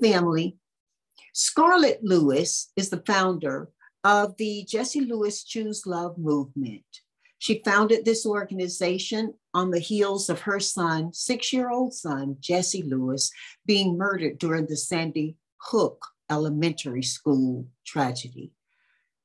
Family. Scarlett Lewis is the founder of the Jesse Lewis Choose Love movement. She founded this organization on the heels of her son, six year old son, Jesse Lewis, being murdered during the Sandy Hook Elementary School tragedy.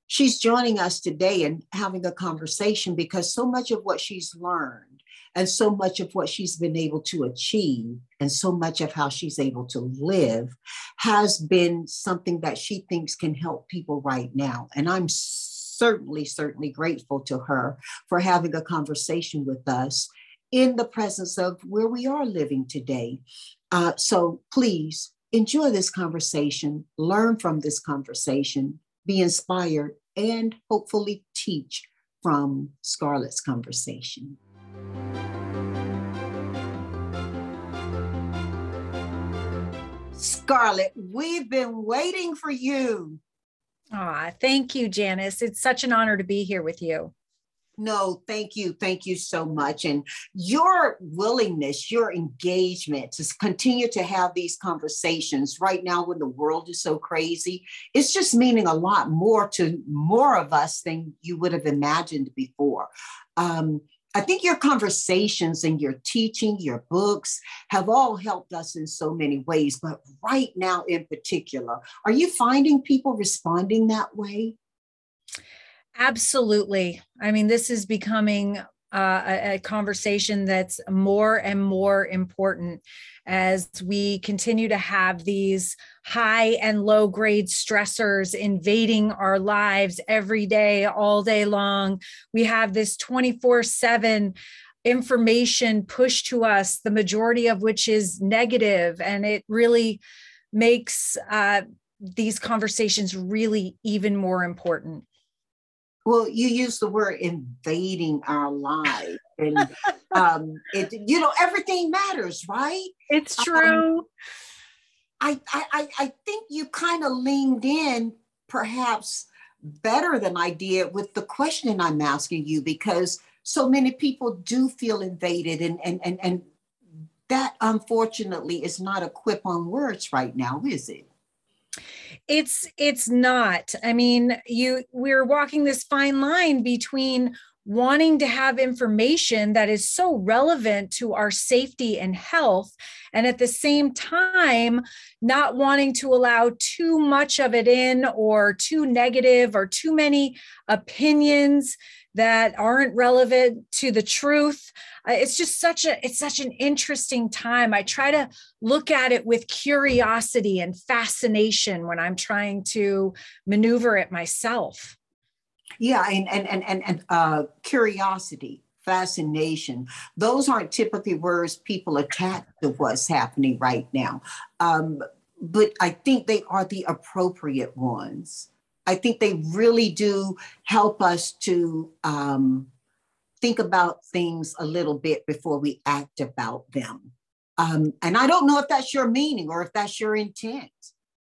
She's joining us today and having a conversation because so much of what she's learned and so much of what she's been able to achieve and so much of how she's able to live has been something that she thinks can help people right now. And I'm certainly, certainly grateful to her for having a conversation with us in the presence of where we are living today. Uh, so please enjoy this conversation, learn from this conversation, be inspired, and hopefully teach from Scarlett's conversation. Scarlett, we've been waiting for you. Ah, thank you, Janice. It's such an honor to be here with you. No, thank you. Thank you so much. And your willingness, your engagement to continue to have these conversations right now when the world is so crazy, it's just meaning a lot more to more of us than you would have imagined before. Um, I think your conversations and your teaching, your books have all helped us in so many ways. But right now, in particular, are you finding people responding that way? Absolutely. I mean, this is becoming uh, a, a, conversation that's more and more important as we continue to have these high and low grade stressors invading our lives every day, all day long. We have this 24 7 information pushed to us, the majority of which is negative, and it really makes uh, these conversations really even more important. Well, you use the word invading our lives, and um, it you know everything matters, right? It's um, true. Um, I, I I think you kind of leaned in, perhaps better than I did with the question I'm asking you, because so many people do feel invaded, and and and and that unfortunately is not a quip on words right now, is it? it's it's not i mean you we're walking this fine line between wanting to have information that is so relevant to our safety and health and at the same time not wanting to allow too much of it in or too negative or too many opinions that aren't relevant to the truth. Uh, it's just such a it's such an interesting time. I try to look at it with curiosity and fascination when i'm trying to maneuver it myself yeah and and and and, and uh, curiosity fascination those aren't typically words people attach to what's happening right now um, but i think they are the appropriate ones I think they really do help us to um, think about things a little bit before we act about them. Um, and I don't know if that's your meaning or if that's your intent.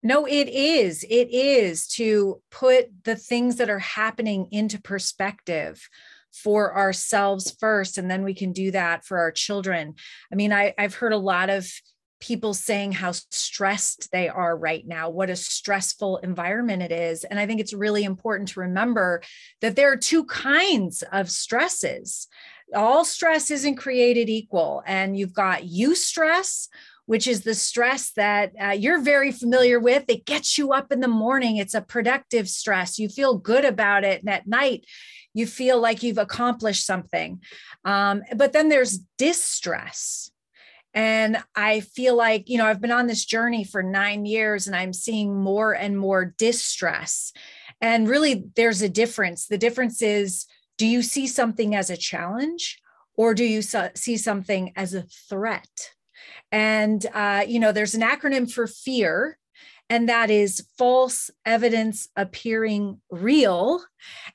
No, it is. It is to put the things that are happening into perspective for ourselves first, and then we can do that for our children. I mean, I, I've heard a lot of people saying how stressed they are right now, what a stressful environment it is. And I think it's really important to remember that there are two kinds of stresses. All stress isn't created equal. And you've got eustress, which is the stress that uh, you're very familiar with. It gets you up in the morning. It's a productive stress. You feel good about it. And at night, you feel like you've accomplished something. Um, but then there's distress and I feel like, you know, I've been on this journey for nine years and I'm seeing more and more distress. And really, there's a difference. The difference is do you see something as a challenge or do you see something as a threat? And, uh, you know, there's an acronym for fear, and that is false evidence appearing real.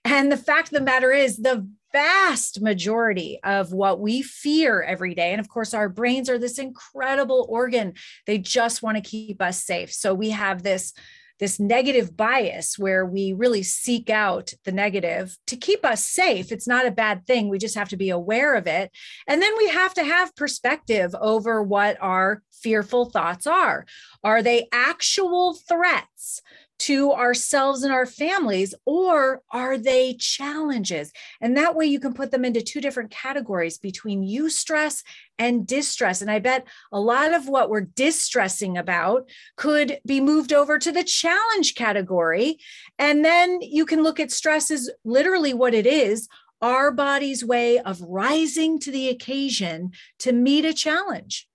And the fact of the matter is, the vast majority of what we fear every day. And of course, our brains are this incredible organ. They just want to keep us safe. So we have this this negative bias where we really seek out the negative to keep us safe. It's not a bad thing. We just have to be aware of it. And then we have to have perspective over what our fearful thoughts are. Are they actual threats to ourselves and our families, or are they challenges? And that way you can put them into two different categories between eustress and distress. And I bet a lot of what we're distressing about could be moved over to the challenge category. And then you can look at stress as literally what it is our body's way of rising to the occasion to meet a challenge.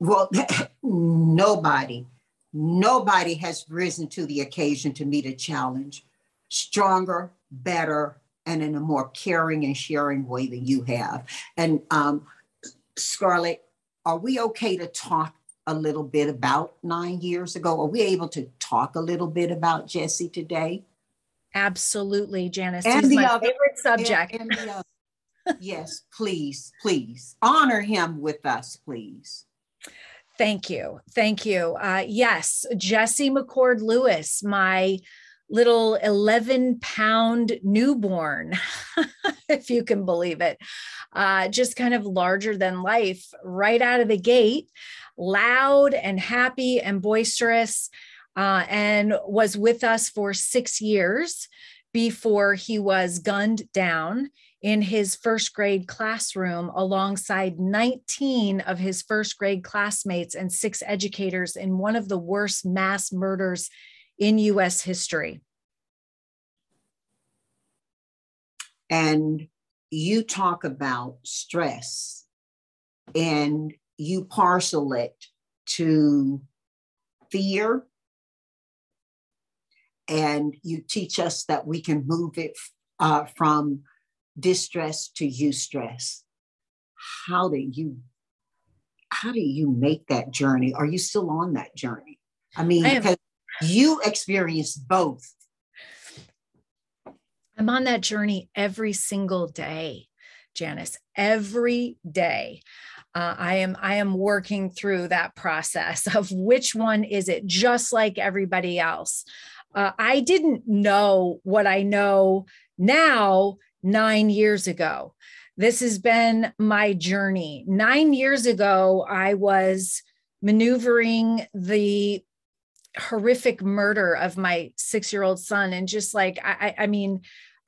Well, nobody Nobody has risen to the occasion to meet a challenge stronger, better, and in a more caring and sharing way than you have. And um, Scarlett, are we okay to talk a little bit about nine years ago? Are we able to talk a little bit about Jesse today? Absolutely, Janice. And the my other, favorite subject. And, and yes, please, please honor him with us, please. Thank you. Thank you. Uh, yes, Jesse McCord Lewis, my little 11 pound newborn, if you can believe it, uh, just kind of larger than life right out of the gate, loud and happy and boisterous, uh, and was with us for six years before he was gunned down in his first grade classroom alongside 19 of his first grade classmates and six educators in one of the worst mass murders in US history. And you talk about stress and you parcel it to fear. And you teach us that we can move it uh, from distress to eustress how do you how do you make that journey? Are you still on that journey? I mean I because you experience both. I'm on that journey every single day janice every day. Uh, i am i am working through that process of which one is it just like everybody else. Uh, i didn't know what i know now nine years ago. This has been my journey. Nine years ago, I was maneuvering the horrific murder of my six year old son. And just like, I, I mean,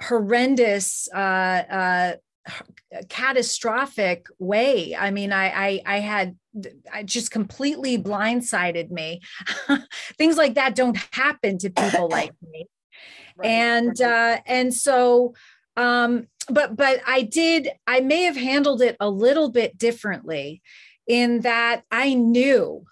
horrendous, uh, uh, catastrophic way. I mean, I, I, I had I just completely blindsided me. Things like that don't happen to people like me. Right, and. Uh, and so um, but but I did, I may have handled it a little bit differently in that I knew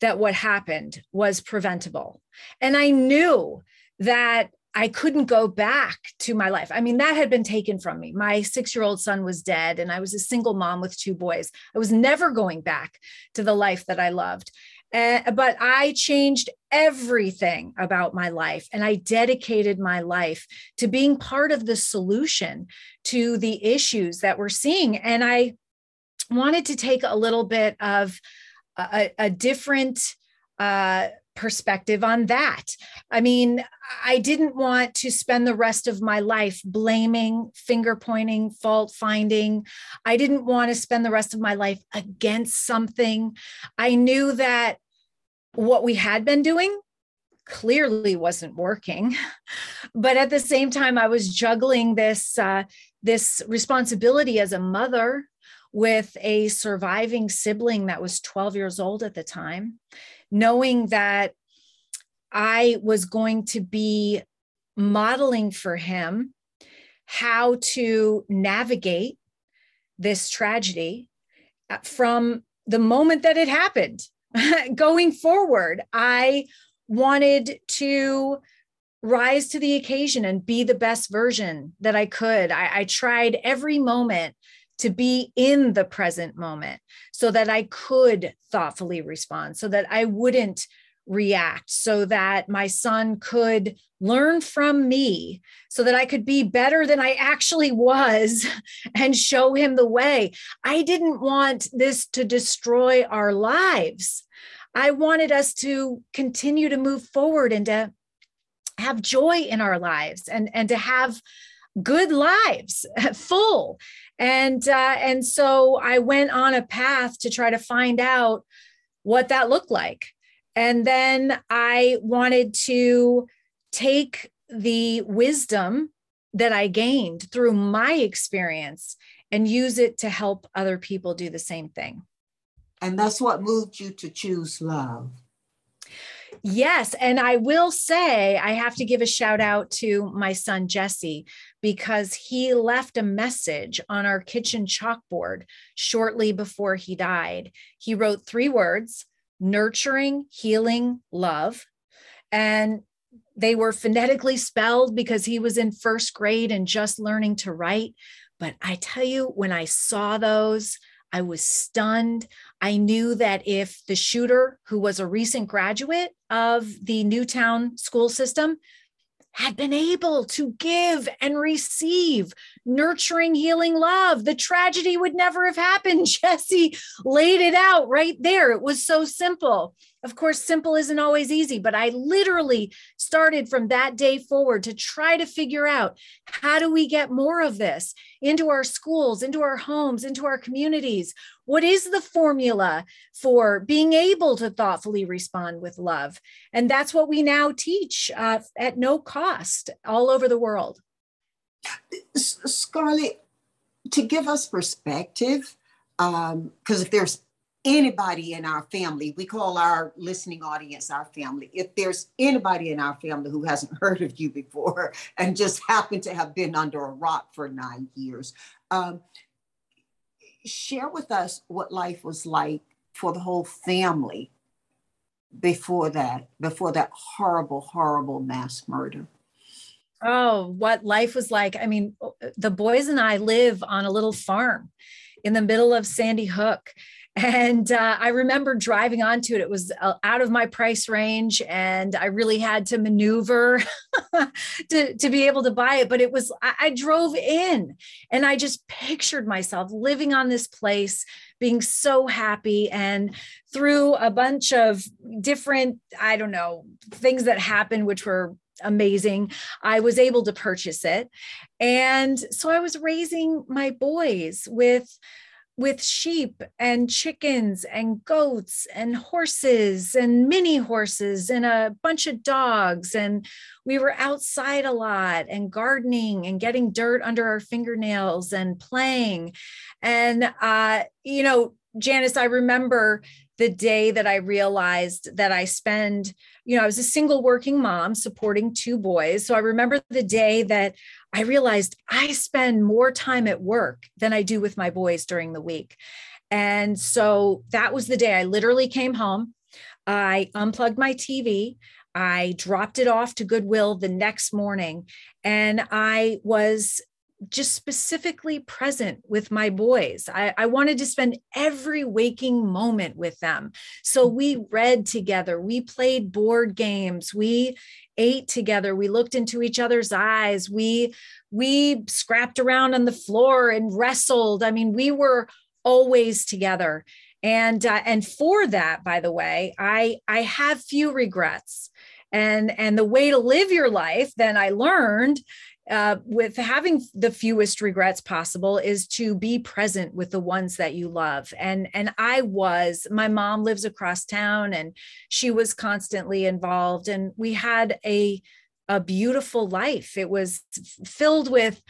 that what happened was preventable. And I knew that I couldn't go back to my life. I mean, that had been taken from me. My six year old son was dead, and I was a single mom with two boys. I was never going back to the life that I loved. Uh, but I changed everything about my life and I dedicated my life to being part of the solution to the issues that we're seeing. And I wanted to take a little bit of a, a different uh, perspective on that. I mean, I didn't want to spend the rest of my life blaming, finger pointing, fault finding. I didn't want to spend the rest of my life against something. I knew that what we had been doing clearly wasn't working but at the same time i was juggling this uh, this responsibility as a mother with a surviving sibling that was 12 years old at the time knowing that I was going to be modeling for him how to navigate this tragedy uh, from the moment that it happened going forward. I wanted to rise to the occasion and be the best version that I could. I, I tried every moment to be in the present moment so that I could thoughtfully respond, so that I wouldn't react, so that my son could learn from me, so that I could be better than I actually was and show him the way. I didn't want this to destroy our lives. I wanted us to continue to move forward and to have joy in our lives and, and to have good lives full and uh, and so i went on a path to try to find out what that looked like And then I wanted to take the wisdom that I gained through my experience and use it to help other people do the same thing. And that's what moved you to choose love. Yes. And I will say, I have to give a shout out to my son, Jesse, because he left a message on our kitchen chalkboard shortly before he died. He wrote three words nurturing, healing, love. And they were phonetically spelled because he was in first grade and just learning to write. But I tell you, when I saw those, I was stunned. I knew that if the shooter, who was a recent graduate of the Newtown school system, had been able to give and receive nurturing, healing love. The tragedy would never have happened. Jesse laid it out right there. It was so simple. Of course, simple isn't always easy, but I literally started from that day forward to try to figure out how do we get more of this into our schools, into our homes, into our communities? What is the formula for being able to thoughtfully respond with love? And that's what we now teach uh, at no cost all over the world. Scarlett, to give us perspective, because um, if there's anybody in our family, we call our listening audience our family. If there's anybody in our family who hasn't heard of you before and just happened to have been under a rock for nine years, um, share with us what life was like for the whole family before that, before that horrible, horrible mass murder. Oh, what life was like. I mean, the boys and I live on a little farm in the middle of Sandy Hook. And uh, I remember driving onto it. It was uh, out of my price range, and I really had to maneuver to, to be able to buy it. But it was, I, I drove in and I just pictured myself living on this place, being so happy. And through a bunch of different, I don't know, things that happened, which were amazing. I was able to purchase it. And so I was raising my boys with with sheep and chickens and goats and horses and mini horses and a bunch of dogs. And we were outside a lot and gardening and getting dirt under our fingernails and playing. And uh you know Janice I remember the day that I realized that I spend, you know, I was a single working mom supporting two boys. So I remember the day that I realized I spend more time at work than I do with my boys during the week. And so that was the day I literally came home. I unplugged my TV. I dropped it off to Goodwill the next morning and I was just specifically present with my boys. I, I, wanted to spend every waking moment with them. So we read together, we played board games, we ate together, we looked into each other's eyes, we we scrapped around on the floor and wrestled. I mean, we were always together. And uh, and for that, by the way, I I have few regrets and and the way to live your life then i learned uh, with having the fewest regrets possible is to be present with the ones that you love. And and i was my mom lives across town and she was constantly involved and we had a a beautiful life. It was filled with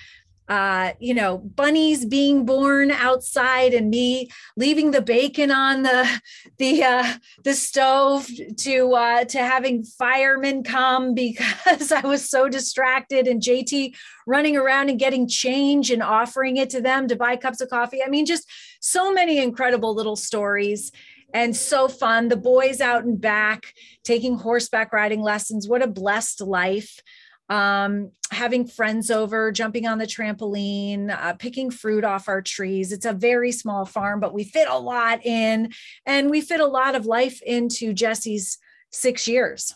uh, you know, bunnies being born outside and me leaving the bacon on the the uh, the stove to uh, to having firemen come because I was so distracted and JT running around and getting change and offering it to them to buy cups of coffee. I mean, just so many incredible little stories and so fun. The boys out and back taking horseback riding lessons. What a blessed life um, having friends over, jumping on the trampoline, uh, picking fruit off our trees. It's a very small farm, but we fit a lot in, and we fit a lot of life into Jesse's six years.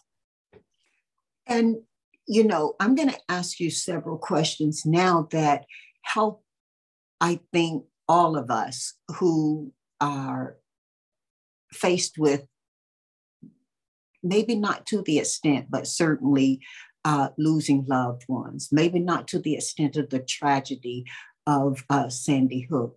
And, you know, I'm going to ask you several questions now that help, I think, all of us who are faced with maybe not to the extent, but certainly uh, losing loved ones, maybe not to the extent of the tragedy of uh, Sandy Hook.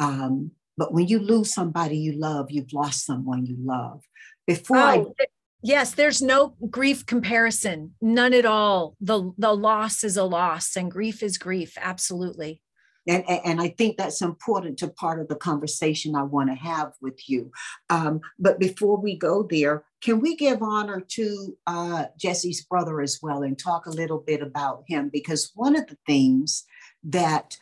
Um, but when you lose somebody you love, you've lost someone you love. Before oh, I Yes, there's no grief comparison, none at all. The the loss is a loss and grief is grief, absolutely. And, and I think that's important to part of the conversation I want to have with you. Um, but before we go there, can we give honor to uh, Jesse's brother as well and talk a little bit about him? Because one of the things that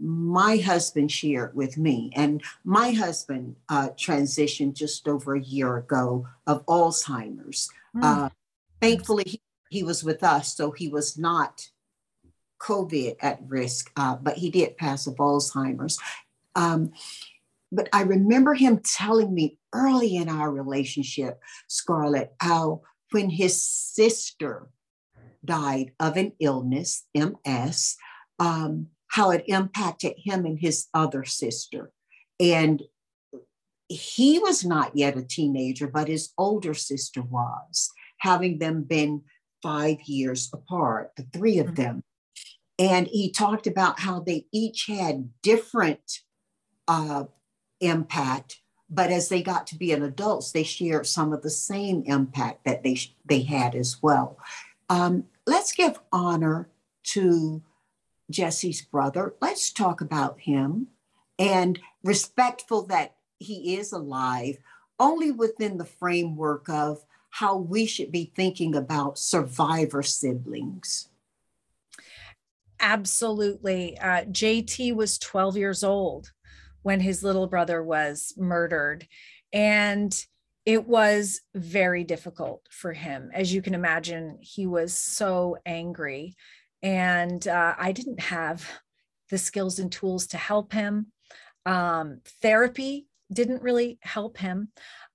my husband shared with me, and my husband uh, transitioned just over a year ago of Alzheimer's. Mm. Uh, thankfully, he, he, was with us, so he was not COVID at risk, uh, but he did pass of Alzheimer's. Um, but I remember him telling me early in our relationship, Scarlett, how when his sister died of an illness, MS, um, how it impacted him and his other sister. And he was not yet a teenager, but his older sister was, having them been five years apart, the three of mm-hmm. them. And he talked about how they each had different uh, impact, but as they got to be an adults, they shared some of the same impact that they they had as well. Um, let's give honor to Jesse's brother. Let's talk about him and respectful that he is alive, only within the framework of how we should be thinking about survivor siblings. Absolutely. Uh, JT was 12 years old when his little brother was murdered. And it was very difficult for him. As you can imagine, he was so angry and uh, I didn't have the skills and tools to help him. Um, therapy didn't really help him.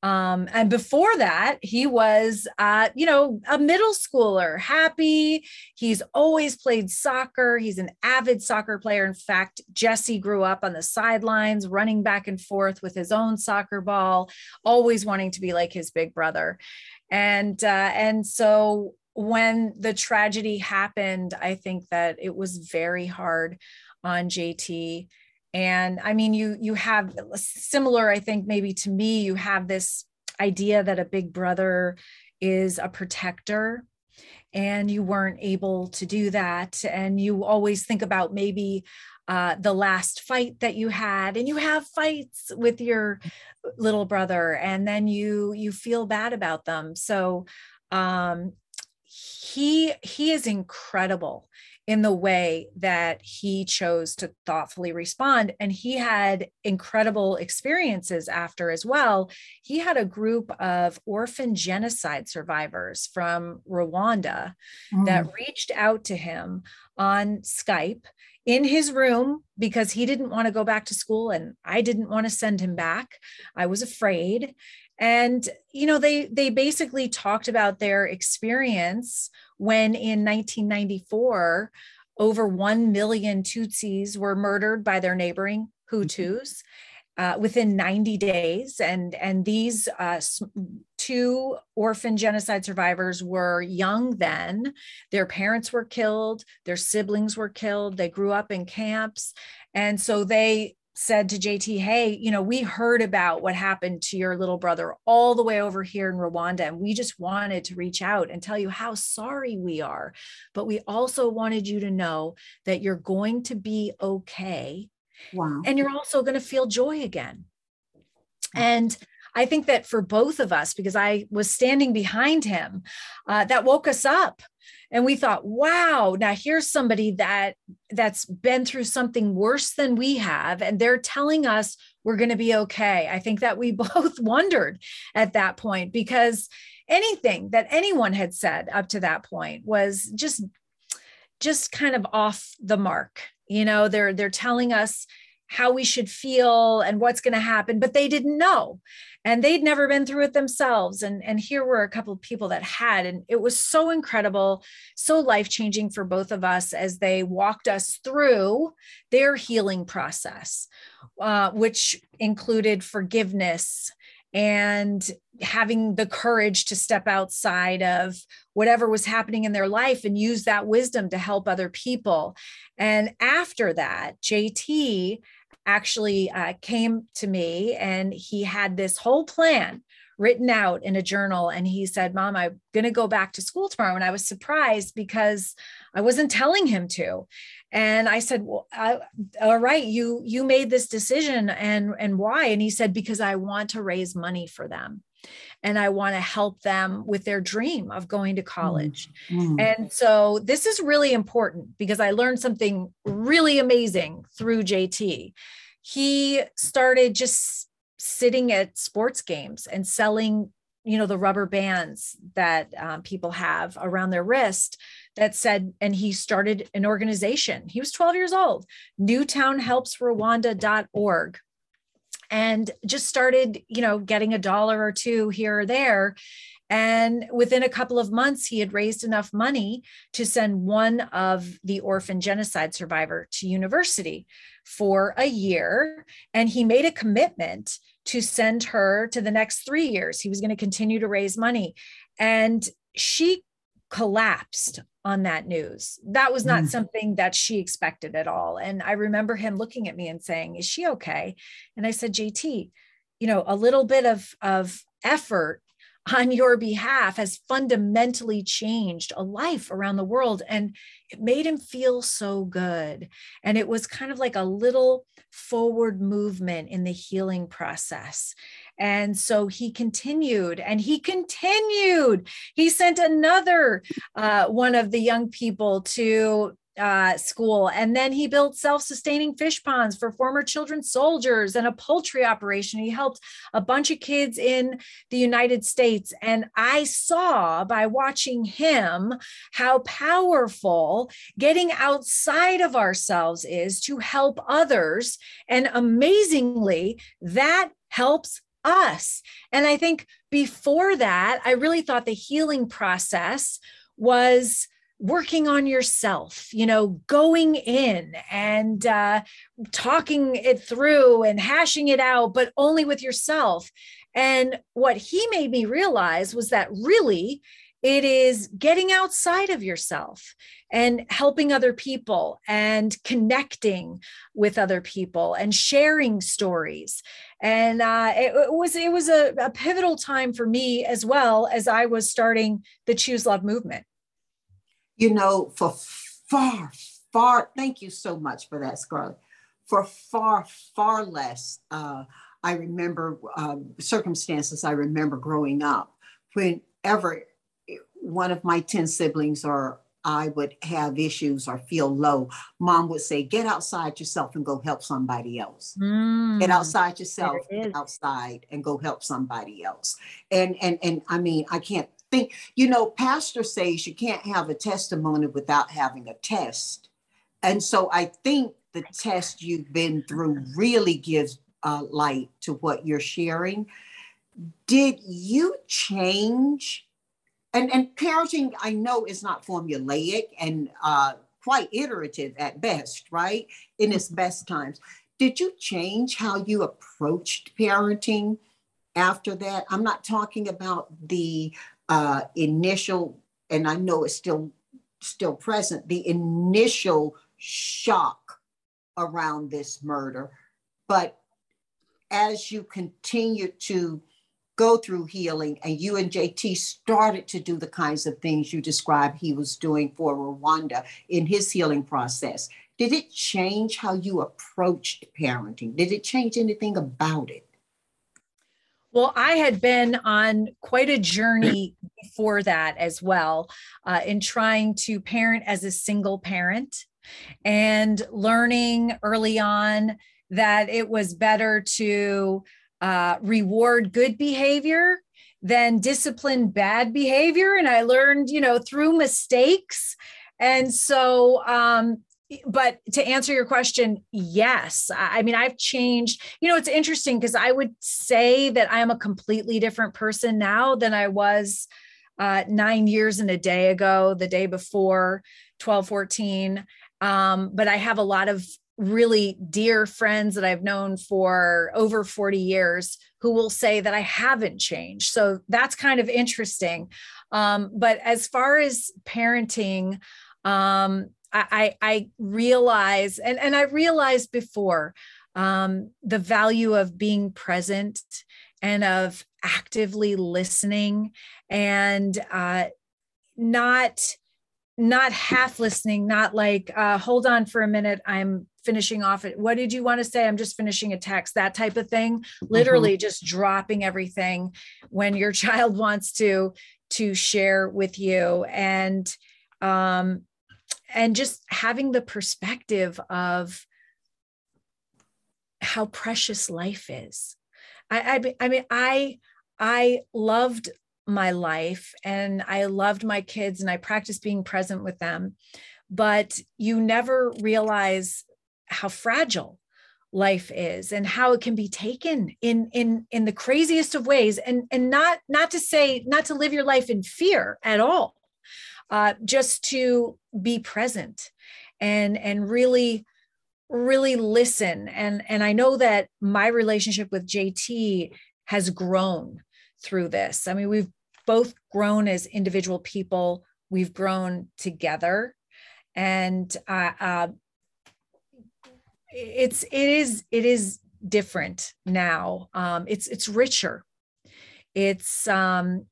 Um, and before that, he was, uh, you know, a middle schooler, happy. He's always played soccer. He's an avid soccer player. In fact, Jesse grew up on the sidelines, running back and forth with his own soccer ball, always wanting to be like his big brother. And uh, and so when the tragedy happened, I think that it was very hard on JT. And I mean, you you have similar, I think maybe to me, you have this idea that a big brother is a protector and you weren't able to do that. And you always think about maybe uh, the last fight that you had and you have fights with your little brother and then you you feel bad about them. So um, he he is incredible in the way that he chose to thoughtfully respond. And he had incredible experiences after as well. He had a group of orphan genocide survivors from Rwanda mm. that reached out to him on Skype in his room because he didn't want to go back to school and I didn't want to send him back. I was afraid and you know they they basically talked about their experience when in 1994 over 1 million tutsis were murdered by their neighboring mm-hmm. hutus uh, within 90 days. And and these uh, two orphan genocide survivors were young then. Their parents were killed. Their siblings were killed. They grew up in camps. And so they said to JT, Hey, you know, we heard about what happened to your little brother all the way over here in Rwanda. And we just wanted to reach out and tell you how sorry we are. But we also wanted you to know that you're going to be okay. Wow. And you're also going to feel joy again. And I think that for both of us, because I was standing behind him, uh, that woke us up. And we thought wow now here's somebody that that's been through something worse than we have and they're telling us we're going to be okay. I think that we both wondered at that point because anything that anyone had said up to that point was just just kind of off the mark. You know they're they're telling us how we should feel and what's going to happen but they didn't know and they'd never been through it themselves and and here were a couple of people that had and it was so incredible so life changing for both of us as they walked us through their healing process uh, which included forgiveness and having the courage to step outside of whatever was happening in their life and use that wisdom to help other people. And after that, JT actually uh, came to me and he had this whole plan written out in a journal. And he said, Mom, I'm going to go back to school tomorrow. And I was surprised because I wasn't telling him to. And I said, well, I, all right, you, you made this decision and, and why? And he said, because I want to raise money for them and I want to help them with their dream of going to college. Mm-hmm. And so this is really important because I learned something really amazing through JT. He started just sitting at sports games and selling you know the rubber bands that um, people have around their wrist that said and he started an organization he was 12 years old newtownhelpsrwanda.org and just started, you know, getting a dollar or two here or there. And within a couple of months, he had raised enough money to send one of the orphan genocide survivor to university for a year. And he made a commitment to send her to the next three years. He was going to continue to raise money. And she collapsed on that news. That was not mm. something that she expected at all. And I remember him looking at me and saying, Is she okay? And I said, JT, you know, a little bit of, of effort on your behalf has fundamentally changed a life around the world. And it made him feel so good. And it was kind of like a little forward movement in the healing process. And so he continued and he continued. He sent another uh, one of the young people to uh, school. And then he built self sustaining fish ponds for former children soldiers and a poultry operation. He helped a bunch of kids in the United States. And I saw by watching him how powerful getting outside of ourselves is to help others. And amazingly, that helps us. And I think before that, I really thought the healing process was working on yourself you know going in and uh, talking it through and hashing it out but only with yourself and what he made me realize was that really it is getting outside of yourself and helping other people and connecting with other people and sharing stories. And uh, it, it, was it was a, a pivotal time for me as well as i was starting the choose love movement. You know for far far thank you so much for that scarlett. For far far less uh, i remember uh, circumstances i remember growing up. Whenever one of my 10 siblings or I would have issues or feel low, mom would say, Get outside yourself and go help somebody else. Mm, get outside yourself, get outside and go help somebody else. And and and I mean, I can't think, you know, pastor says you can't have a testimony without having a test. And so I think the test you've been through really gives uh, light to what you're sharing. Did you change and and parenting i know is not formulaic and uh, quite iterative at best right? In its best times. Did you change how you approached parenting after that? I'm not talking about the uh, initial and i know it's still still present the initial shock around this murder. But as you continue to go through healing and you and JT started to do the kinds of things you described he was doing for Rwanda in his healing process. Did it change how you approached parenting? Did it change anything about it? Well, I had been on quite a journey before that as well, uh, in trying to parent as a single parent and learning early on that it was better to uh, reward good behavior than discipline bad behavior. And I learned, you know, through mistakes. And so, um, but to answer your question, yes. I mean, I've changed. You know, it's interesting because I would say that I am a completely different person now than I was uh, nine years and a day ago, the day before 12, 14. Um, but I have a lot of really dear friends that I've known for over 40 years who will say that I haven't changed. So that's kind of interesting. Um, but as far as parenting, um, I, I, realize, and, and I realized before um, the value of being present and of actively listening and uh, not not half listening not like uh, hold on for a minute i'm finishing off it. What did you want to say? I'm just finishing a text that type of thing. Literally mm-hmm. just dropping everything when your child wants to to share with you. And um and just having the perspective of how precious life is. I, I i mean i i loved my life and I loved my kids and I practiced being present with them. But you never realize how fragile life is and how it can be taken in in in the craziest of ways. And and not not to say not to live your life in fear at all uh just to be present and and really really listen. And and i know that my relationship with jt has grown through this. I mean we've both grown as individual people. We've grown together, and uh, uh, it's it is it is different now. Um, it's it's richer. It's um,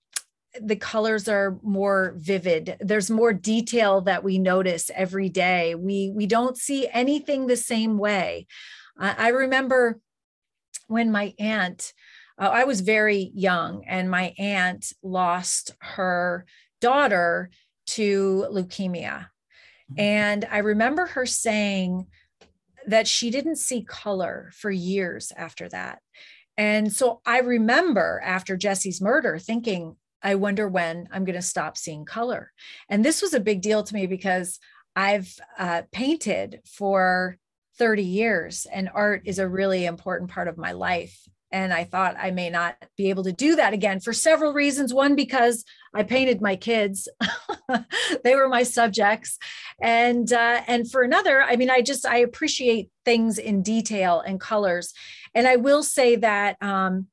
the colors are more vivid there's more detail that we notice every day we we don't see anything the same way i remember when my aunt uh, I was very young, and my aunt lost her daughter to leukemia. Mm-hmm. And I remember her saying that she didn't see color for years after that. And so I remember after Jesse's murder thinking, I wonder when I'm going to stop seeing color. And this was a big deal to me because I've uh, painted for 30 years and art is a really important part of my life and I thought I may not be able to do that again for several reasons. One, because I painted my kids, they were my subjects. And, uh, and for another, I mean, I just, I appreciate things in detail and colors. And I will say that, um,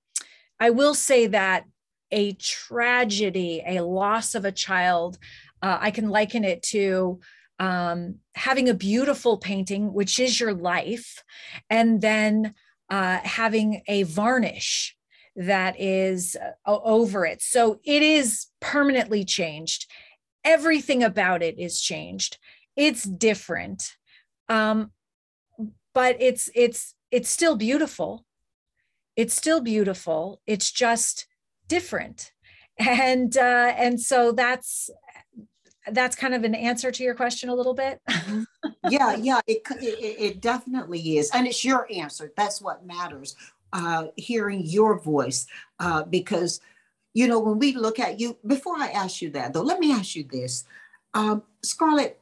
I will say that a tragedy, a loss of a child, uh, I can liken it to um, having a beautiful painting, which is your life, and then uh, having a varnish that is uh, over it. So it is permanently changed. Everything about it is changed. It's different, um, but it's it's it's still beautiful. It's still beautiful. It's just different, and uh, and so that's that's kind of an answer to your question a little bit. Mm-hmm. yeah, yeah, it, it, it definitely is, and it's your answer. That's what matters. Uh, hearing your voice, uh, because you know when we look at you. Before I ask you that, though, let me ask you this, um, Scarlett.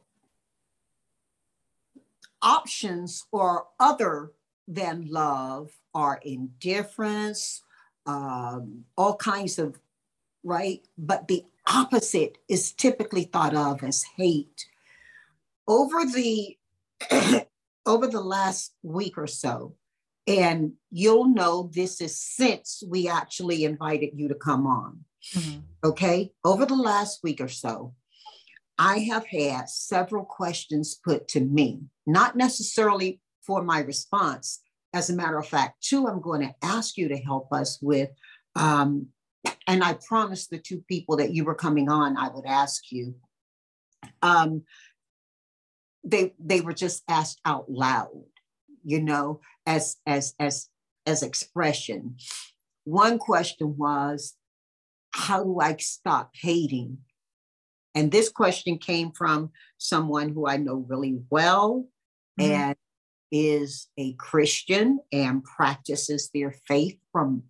Options or other than love are indifference, um, all kinds of right? But the opposite is typically thought of as hate. Over the over the last week or so, and you'll know this is since we actually invited you to come on. Mm-hmm. Okay. Over the last week or so, I have had several questions put to me, not necessarily for my response. As a matter of fact, two, I'm going to ask you to help us with um, and I promised the two people that you were coming on, I would ask you. Um, they they were just asked out loud, you know, as as as as expression. One question was, how do I stop hating? And this question came from someone who I know really well mm-hmm. and is a Christian and practices their faith from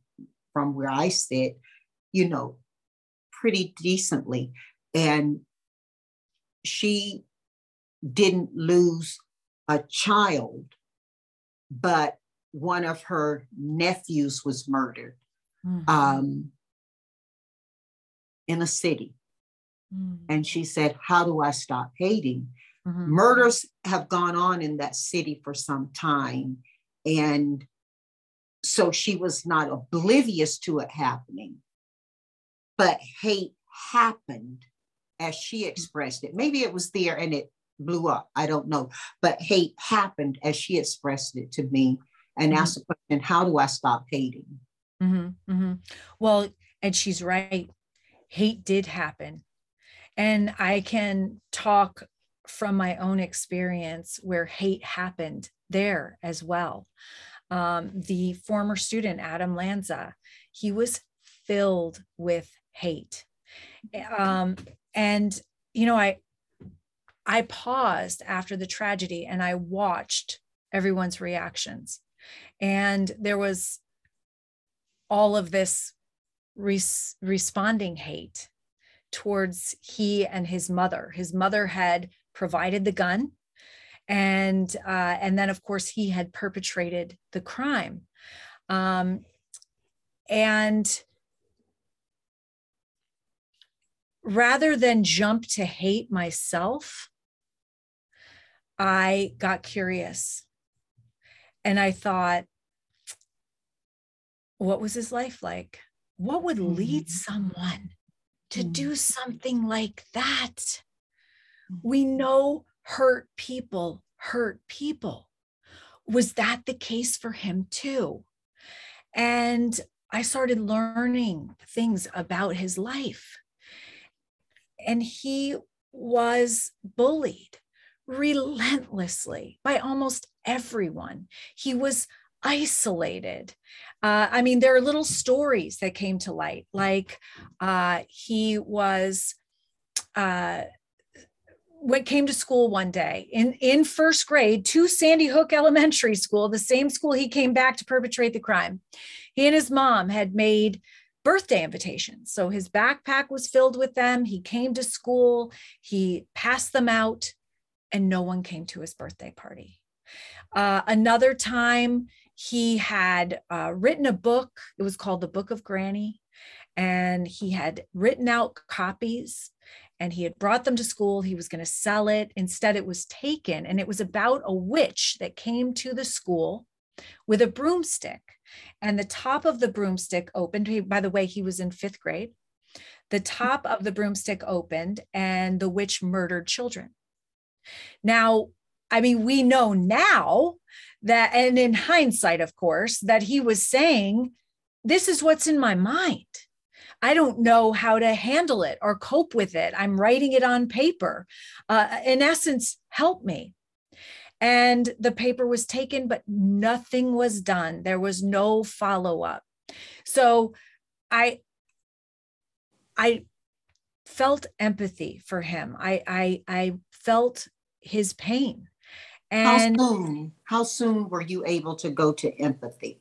from where I sit you know, pretty decently. And she didn't lose a child, but one of her nephews was murdered mm-hmm. um, in a city. Mm-hmm. And she said, How do I stop hating? Mm-hmm. Murders have gone on in that city for some time. And so she was not oblivious to it happening but hate happened as she expressed it. Maybe it was there and it blew up. I don't know. But hate happened as she expressed it to me and mm-hmm. asked the question, how do I stop hating? Mm-hmm, mm-hmm. Well, and she's right. Hate did happen. And I can talk from my own experience where hate happened there as well. Um, the former student, Adam Lanza, he was filled with hate. Um, and, you know, I, I paused after the tragedy and I watched everyone's reactions. And there was all of this res- responding hate towards he and his mother. His mother had provided the gun, and uh, and then of course he had perpetrated the crime, um, and rather than jump to hate myself, I got curious, and I thought, what was his life like? What would lead mm-hmm. someone to mm. do something like that? We mm-hmm. know hurt people hurt people. Was that the case for him too? And I started learning things about his life. And he was bullied relentlessly by almost everyone. He was isolated. Uh, I mean, there are little stories that came to light, like uh, he was. Uh, what came to school one day in, in first grade to Sandy Hook Elementary School, the same school he came back to perpetrate the crime. He and his mom had made birthday invitations. So his backpack was filled with them. He came to school, he passed them out, and no one came to his birthday party. Uh, another time, he had uh, written a book. It was called The Book of Granny. And he had written out copies and he had brought them to school. He was going to sell it. Instead, it was taken. And it was about a witch that came to the school with a broomstick. And the top of the broomstick opened. By the way, he was in fifth grade. The top of the broomstick opened, and the witch murdered children. Now, I mean, we know now that, and in hindsight, of course, that he was saying, This is what's in my mind. I don't know how to handle it or cope with it. I'm writing it on paper. Uh, in essence, help me. And the paper was taken, but nothing was done. There was no follow up. So I, I felt empathy for him. I, I, I felt his pain. And how soon, how soon were you able to go to empathy?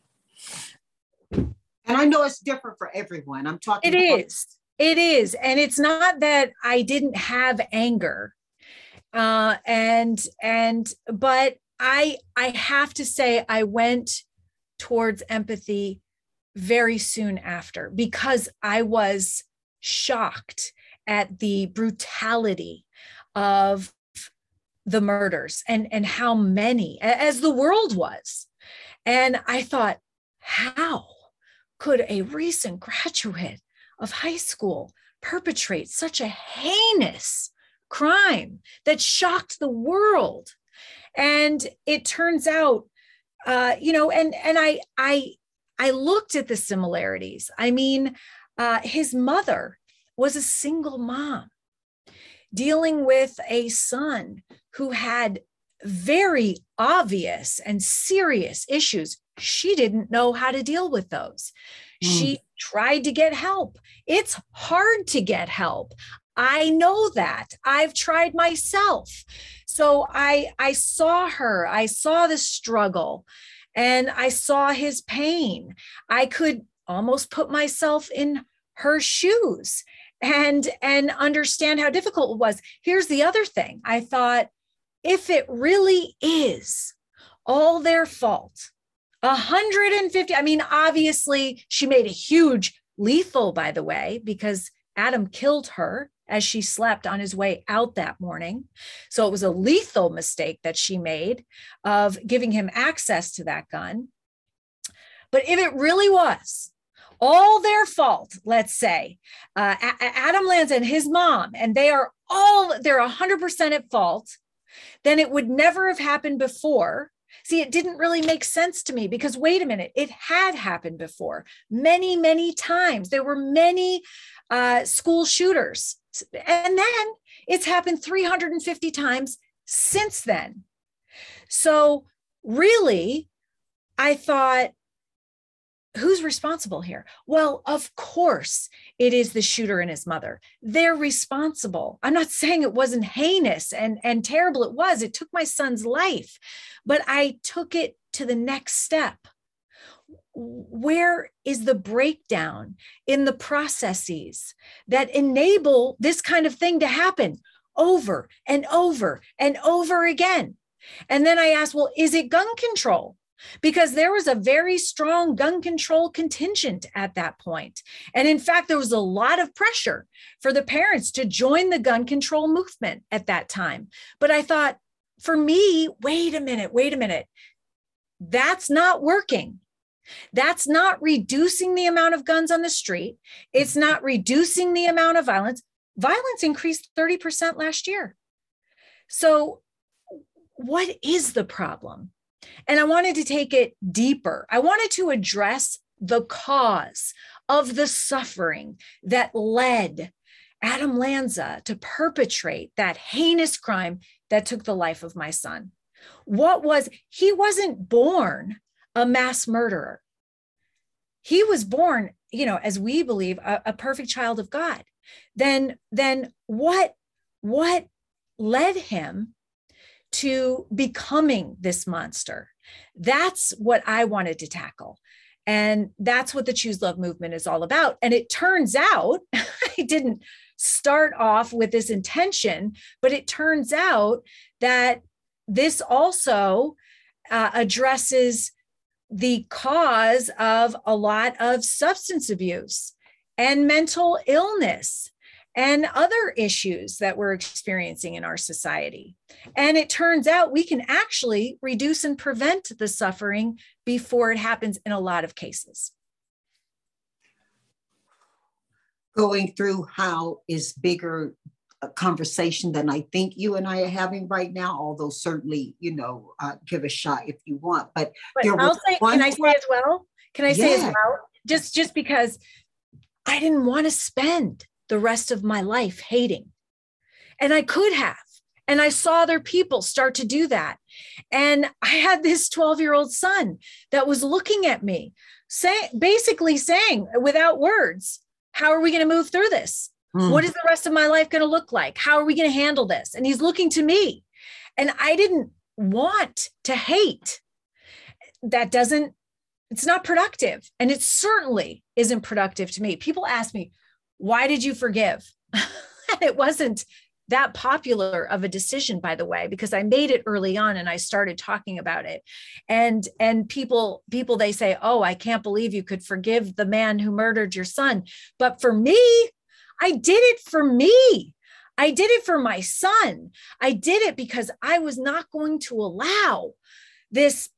And I know it's different for everyone. I'm talking. It about- is. It is, and it's not that I didn't have anger, uh, and and but I I have to say I went towards empathy very soon after because I was shocked at the brutality of the murders and and how many as the world was. And i thought how could a recent graduate of high school perpetrate such a heinous crime that shocked the world and it turns out uh, you know and and i i i looked at the similarities i mean uh, his mother was a single mom dealing with a son who had very obvious and serious issues. She didn't know how to deal with those. Mm. She tried to get help. It's hard to get help. I know that. I've tried myself. So I I saw her. I saw the struggle and I saw his pain. I could almost put myself in her shoes and and understand how difficult it was here's the other thing i thought if it really is all their fault 150 i mean obviously she made a huge lethal by the way because adam killed her as she slept on his way out that morning so it was a lethal mistake that she made of giving him access to that gun but if it really was all their fault, let's say, uh, Adam Lanza and his mom, and they are all, they're 100% at fault, then it would never have happened before See, it didn't really make sense to me because wait a minute, it had happened before many, many times. There were many uh, school shooters. And then it's happened 350 times since then. So, really, I thought, who's responsible here? Well, of course, it is the shooter and his mother. They're responsible. I'm not saying it wasn't heinous and, and terrible. It was. It took my son's life, but I took it to the next step. Where is the breakdown in the processes that enable this kind of thing to happen over and over and over again? And then I asked, well, is it gun control? because there was a very strong gun control contingent at that point. And in fact, there was a lot of pressure for the parents to join the gun control movement at that time. But I thought, for me, wait a minute, wait a minute. That's not working. That's not reducing the amount of guns on the street. It's not reducing the amount of violence. Violence increased 30% last year. So, what is the problem? And I wanted to take it deeper. I wanted to address the cause of the suffering that led Adam Lanza to perpetrate that heinous crime that took the life of my son. What was, he wasn't born a mass murderer. He was born, you know, as we believe, a, a perfect child of God. Then, then what, what led him to becoming this monster. That's what I wanted to tackle. And that's what the Choose Love movement is all about. And it turns out, I didn't start off with this intention, but it turns out that this also uh, addresses the cause of a lot of substance abuse and mental illness and other issues that we're experiencing in our society. And it turns out we can actually reduce and prevent the suffering before it happens in a lot of cases. Going through how is bigger conversation than I think you and I are having right now, although certainly, you know, uh, give a shot if you want. But, but there I'll say, can I say as well? Can I say as well? Just just because I didn't want to spend the rest of my life hating. And I could have. And I saw other people start to do that. And I had this 12 year old son that was looking at me, say, basically saying without words, How are we going to move through this? Mm. What is the rest of my life going to look like? How are we going to handle this? And he's looking to me. And I didn't want to hate. That doesn't, it's not productive. And it certainly isn't productive to me. People ask me, why did you forgive? it wasn't that popular of a decision by the way because i made it early on and i started talking about it and and people people they say oh i can't believe you could forgive the man who murdered your son but for me i did it for me. I did it for my son. I did it because i was not going to allow this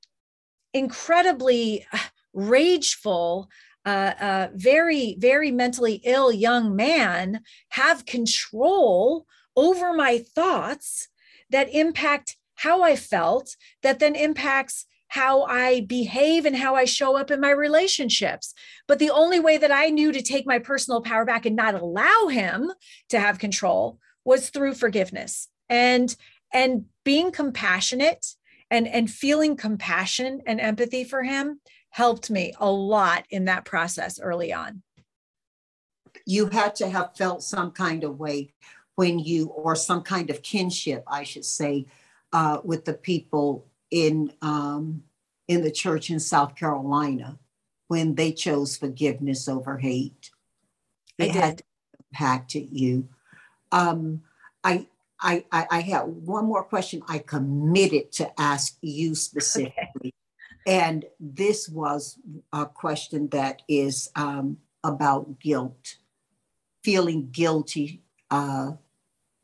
incredibly uh, rageful a very, very mentally ill young man have control over my thoughts that impact how I felt, that then impacts how I behave and how I show up in my relationships. But the only way that I knew to take my personal power back and not allow him to have control was through forgiveness and and being compassionate and and feeling compassion and empathy for him helped me a lot in that process early on. You had to have felt some kind of way when you, or some kind of kinship, I should say, uh, with the people in um, in the church in South Carolina when they chose forgiveness over hate. It had impacted you. Um, I, I, I, I had one more question I committed to ask you specifically. Okay. And this was a question that is um, about guilt, feeling guilty uh,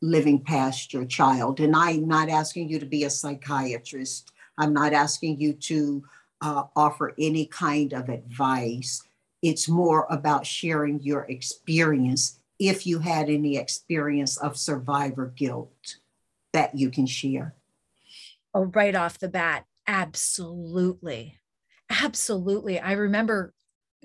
living past your child. And I'm not asking you to be a psychiatrist. I'm not asking you to uh, offer any kind of advice. It's more about sharing your experience if you had any experience of survivor guilt that you can share. Oh, right off the bat, absolutely. Absolutely. I remember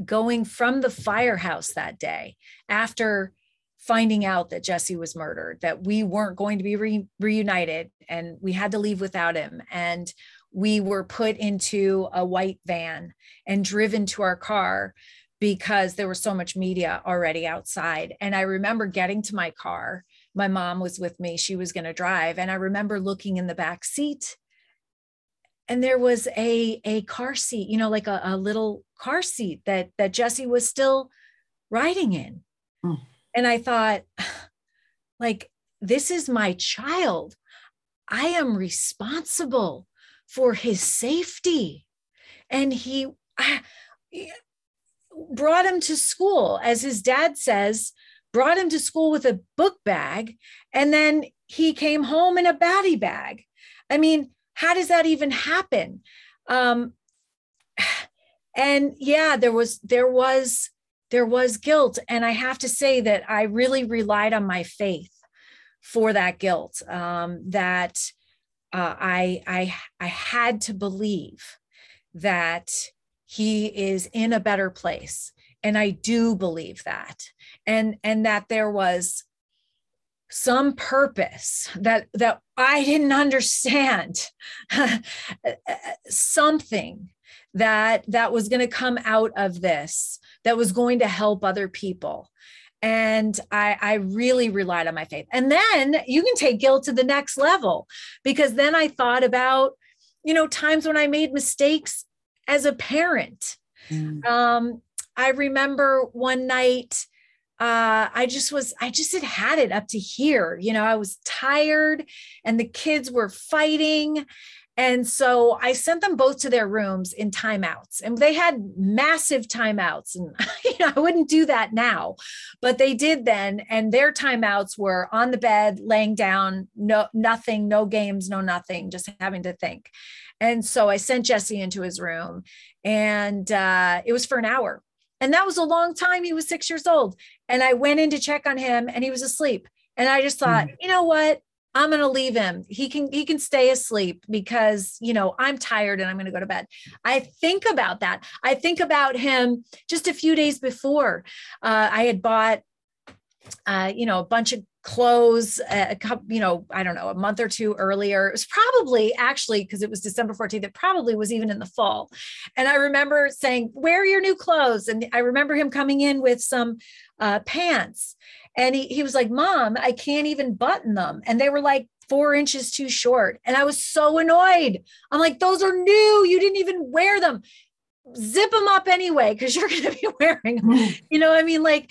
going from the firehouse that day after finding out that Jesse was murdered, that we weren't going to be re- reunited and we had to leave without him. And we were put into a white van and driven to our car because there was so much media already outside. And I remember getting to my car. My mom was with me, she was going to drive. And I remember looking in the back seat and there was a a car seat you know like a, a little car seat that that jesse was still riding in mm. and i thought like this is my child i am responsible for his safety. And he brought him to school as his dad says brought him to school with a book bag and then he came home in a baddie bag. I mean how does that even happen? Um and yeah there was there was there was guilt. And i have to say that i really relied on my faith for that guilt um that uh, i i i had to believe that he is in a better place. And i do believe that. And and that there was some purpose that that I didn't understand. Something that that was going to come out of this that was going to help other people and I, I really relied on my faith and then you can take guilt to the next level because then i thought about you know times when i made mistakes as a parent mm. um, i remember one night uh, I just was, I just had had it up to here. You know, I was tired and the kids were fighting. And so I sent them both to their rooms in timeouts, and they had massive timeouts. And you know, I wouldn't do that now, but they did then. And their timeouts were on the bed, laying down, no nothing, no games, no nothing, just having to think. And so I sent Jesse into his room, and uh, it was for an hour. And that was a long time. He was six years old. And I went in to check on him and he was asleep. And I just thought, mm-hmm. you know what? I'm going to leave him. He can he can stay asleep because, you know, I'm tired and I'm going to go to bed. I think about that. I think about him just a few days before. Uh, I had bought uh, you know, a bunch of clothes a couple, you know, I don't know, a month or two earlier. It was probably actually because it was December 14th, it probably was even in the fall. And I remember saying, Where are your new clothes? And I remember him coming in with some uh, pants. And he, he was like, Mom, I can't even button them. And they were like four inches too short. And I was so annoyed. I'm like, Those are new. You didn't even wear them zip them up anyway because you're going to be wearing them. Mm. You know, I mean, like,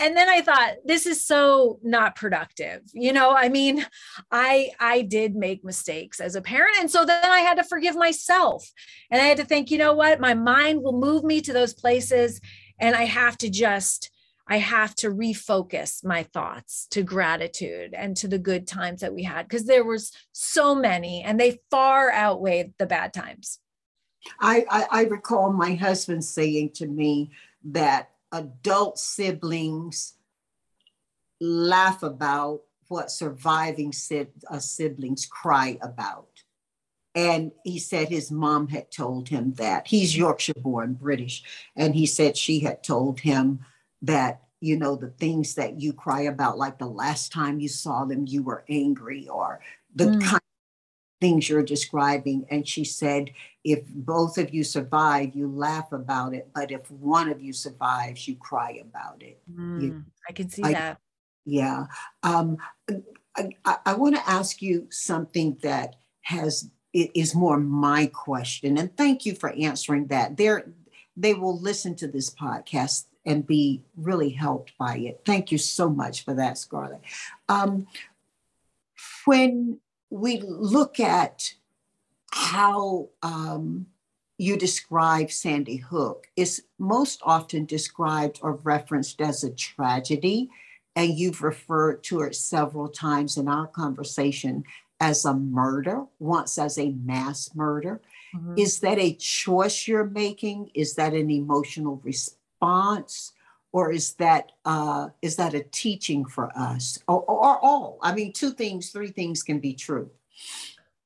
and then I thought this is so not productive. You know, I mean, I I did make mistakes as a parent, and so then I had to forgive myself, and I had to think, you know what, my mind will move me to those places, and I have to just. I have to refocus my thoughts to gratitude and to the good times that we had because there was so many and they far outweighed the bad times. I, I, I recall my husband saying to me that adult siblings laugh about what surviving siblings cry about. And he said his mom had told him that. He's Yorkshire born British. And he said she had told him that, you know, the things that you cry about, like the last time you saw them, you were angry, or the mm. kind things you're describing. And she said, if both of you survive, you laugh about it. But if one of you survives, you cry about it. Mm, you, I can see I, that. Yeah. Um, I, I, I want to ask you something that has is more my question. And thank you for answering that. There, they will listen to this podcast and be really helped by it. Thank you so much for that, Scarlett. Um, when we look at how um, you describe Sandy Hook, it's most often described or referenced as a tragedy. And you've referred to it several times in our conversation as a murder, once as a mass murder. Mm-hmm. Is that a choice you're making? Is that an emotional response? Or is that uh, is that a teaching for us? Or, or, or all? I mean two things three things can be true.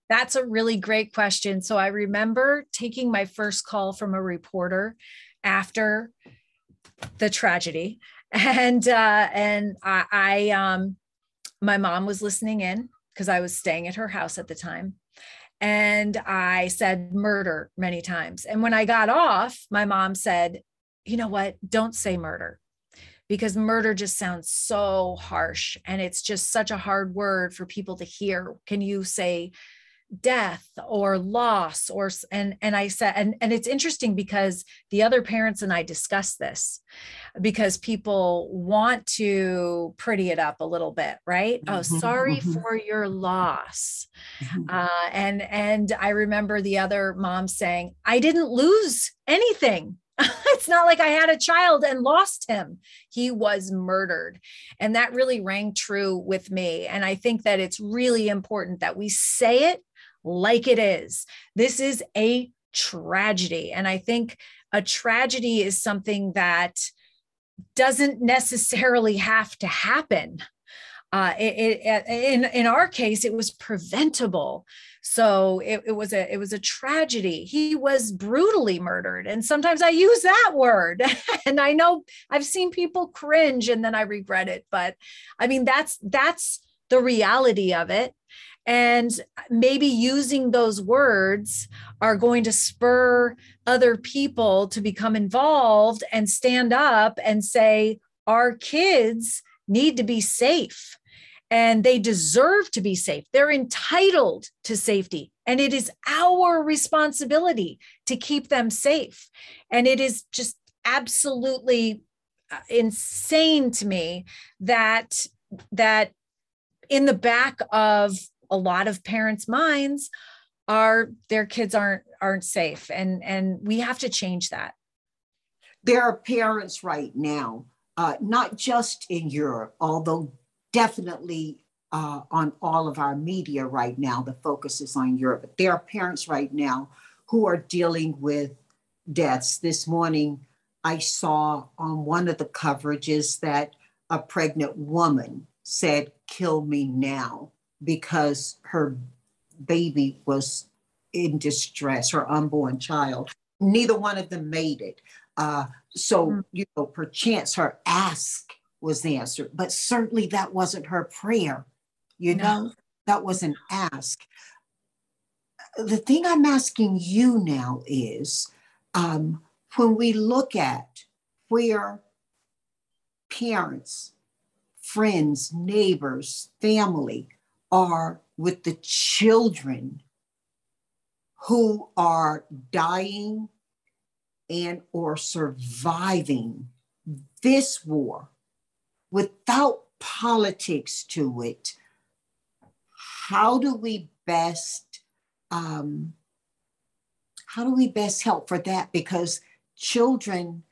That's a really great question. So I remember taking my first call from a reporter after the tragedy, and uh, and I, I um, my mom was listening in because I was staying at her house at the time, and I said murder many times. And when I got off, my mom said, "You know what? Don't say murder." because murder just sounds so harsh and it's just such a hard word for people to hear. Can you say death or loss or and and I said and and it's interesting because the other parents and I discussed this because people want to pretty it up a little bit right oh, mm-hmm, oh sorry mm-hmm. for your loss mm-hmm. uh, and and I remember the other mom saying I didn't lose anything it's not like I had a child and lost him. He was murdered. And that really rang true with me. And I think that it's really important that we say it like it is. This is a tragedy. And I think a tragedy is something that doesn't necessarily have to happen. Uh, it, it, in in our case, it was preventable. So it, it was a it was a tragedy. He was brutally murdered, and sometimes I use that word, and I know I've seen people cringe, and then I regret it. But I mean, that's that's the reality of it and maybe using those words are going to spur other people to become involved and stand up and say, our kids need to be safe and they deserve to be safe. They're entitled to safety. And it is our responsibility to keep them safe. And it is just absolutely uh, insane to me that that in the back of a lot of parents' minds are their kids aren't aren't safe and and we have to change that there are parents right now uh, not just in europe although definitely uh, on all of our media right now the focus is on europe but there are parents right now who are dealing with deaths this morning i saw on one of the coverages that a pregnant woman said kill me now because her baby was in distress, her unborn child. Neither one of them made it. Uh, so, mm. you know, perchance her ask was the answer. but certainly that wasn't her prayer. You no. know, that was an ask. The thing I'm asking you now is um, when we look at where parents, friends, neighbors, family are with the children who are dying and or surviving this war without politics to it how do we best um, how do we best help for that because children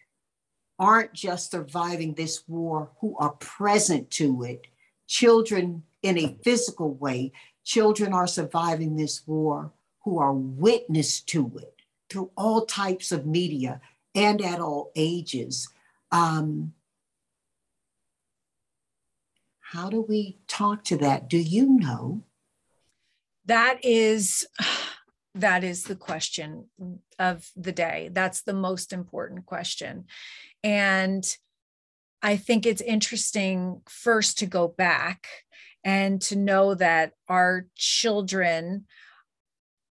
aren't just surviving this war who are present to it children in a physical way, children are surviving this war who are witness to it through all types of media and at all ages. Um, how do we talk to that? Do you know? That is that is the question of the day. That's the most important question. And I think it's interesting first to go back and to know that our children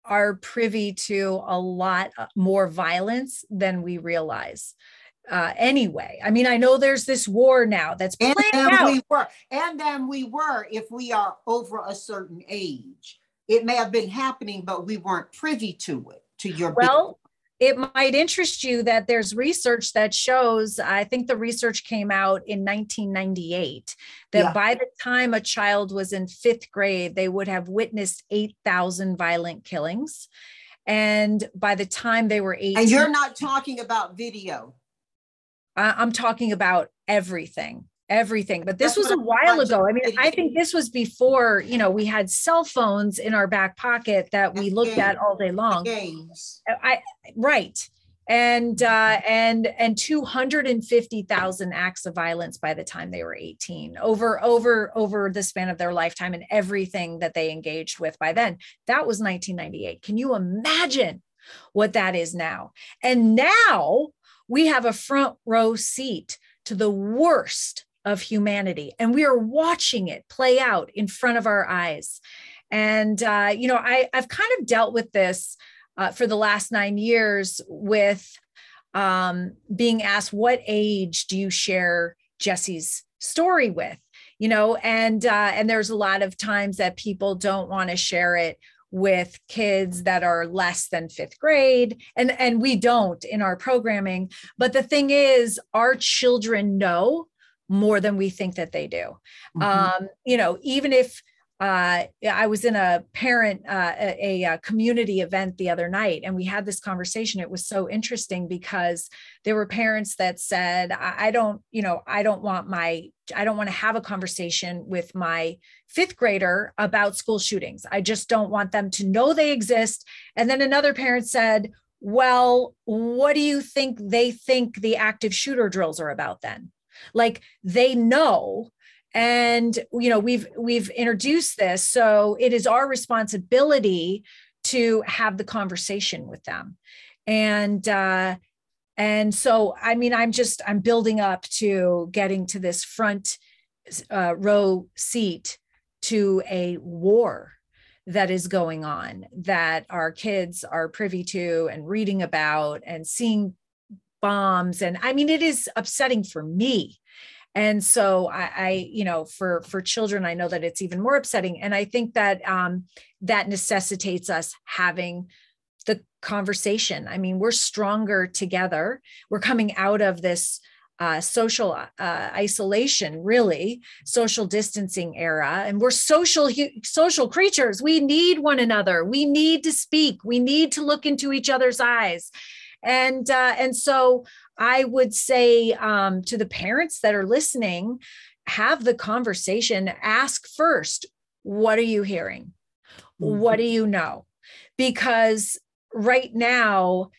are privy to a lot more violence than we realize. Uh, anyway, I mean, I know there's this war now that's and then out. we were, and then we were if we are over a certain age. It may have been happening, but we weren't privy to it. To your well, it might interest you that there's research that shows, I think the research came out in 1998, that yeah. by the time a child was in fifth grade, they would have witnessed 8,000 violent killings. And by the time they were 18. And you're not talking about video. I'm talking about everything everything but this was a while ago. I mean i think this was before you know we had cell phones in our back pocket that we looked at all day long. games. I right. And uh, and and 250,000 acts of violence by the time they were 18 over over over the span of their lifetime and everything that they engaged with by then. That was 1998 can you imagine what that is now? And now we have a front row seat to the worst of humanity and we are watching it play out in front of our eyes and uh, you know I, i've kind of dealt with this uh, for the last nine years with um, being asked, what age do you share Jesse's story with? You know, and uh, and there's a lot of times that people don't want to share it with kids that are less than fifth grade. And and we don't in our programming. But the thing is our children know more than we think that they do. Mm-hmm. um you know even if uh, I was in a parent, uh, a, a, community event the other night, and we had this conversation. It was so interesting because there were parents that said, I, I don't, you know, I don't want my, I don't want to have a conversation with my fifth grader about school shootings. I just don't want them to know they exist. And then another parent said, well, what do you think they think the active shooter drills are about then? Like they know and you know we've we've introduced this. So it is our responsibility to have the conversation with them. And uh and so i mean i'm just i'm building up to getting to this front uh, row seat to a war that is going on that our kids are privy to and reading about and seeing bombs. And i mean it is upsetting for me and so I, I, you know for for children i know that it's even more upsetting and i think that um that necessitates us having the conversation i mean we're stronger together we're coming out of this uh, social uh, isolation, really social distancing era, and we're social social creatures. We need one another. We need to speak. We need to look into each other's eyes, and uh, and so I would say um, to the parents that are listening, have the conversation. Ask first, what are you hearing? Mm-hmm. What do you know? Because right now,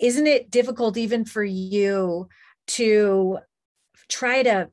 isn't it difficult even for you to try to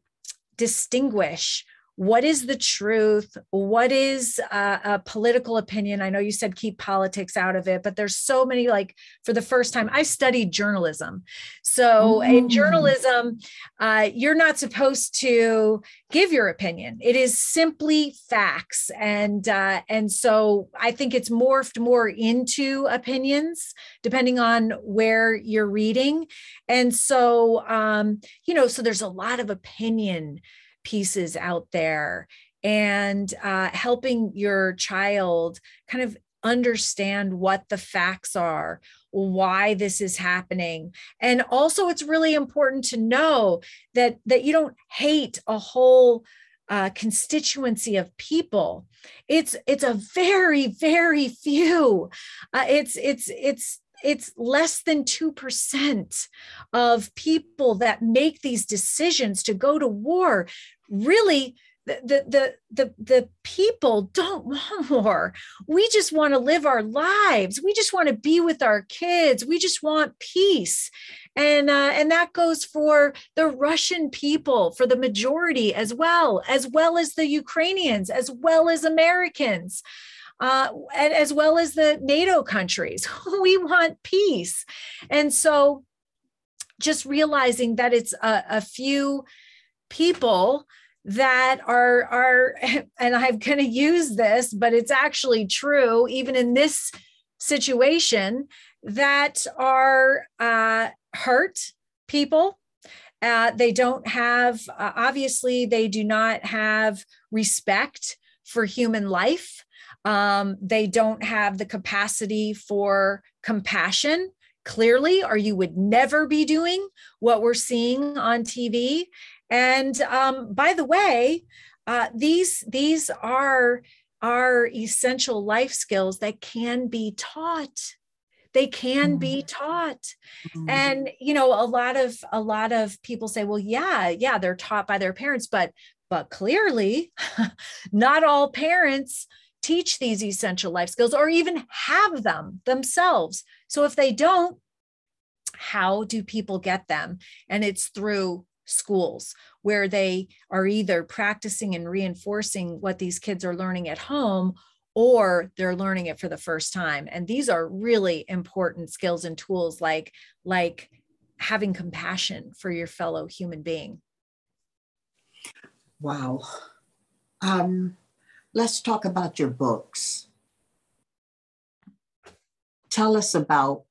distinguish what is the truth? What is a, a, political opinion? I know you said keep politics out of it but there's so many like for the first time i studied journalism. So mm. in journalism uh, you're not supposed to give your opinion. It is simply facts. And uh, and so i think it's morphed more into opinions depending on where you're reading. And so um, you know so there's a lot of opinion pieces out there and uh, helping your child kind of understand what the facts are why this is happening. And also it's really important to know that that you don't hate a whole uh, constituency of people. It's it's a very very few. Uh, it's it's it's it's less than 2% of people that make these decisions to go to war. Really the, the the the people don't want war. We just want to live our lives. We just want to be with our kids. We just want peace. And uh, and that goes for the russian people for the majority as well as well as the ukrainians as well as americans uh, and as well as the NATO countries. we want peace. And so just realizing that it's a, a few people that are are and i'm going to use this but it's actually true even in this situation that are uh, hurt people uh, they don't have uh, obviously they do not have respect for human life um, they don't have the capacity for compassion clearly or you would never be doing what we're seeing on tv and um, by the way uh, these these are are essential life skills that can be taught they can be mm-hmm. taught mm-hmm. and you know a lot of a lot of people say well yeah yeah they're taught by their parents but but clearly not all parents teach these essential life skills or even have them themselves. So if they don't, how do people get them? And it's through schools where they are either practicing and reinforcing what these kids are learning at home or they're learning it for the first time and these are really important skills and tools like like having compassion for your fellow human being wow um, let's talk about your books tell us about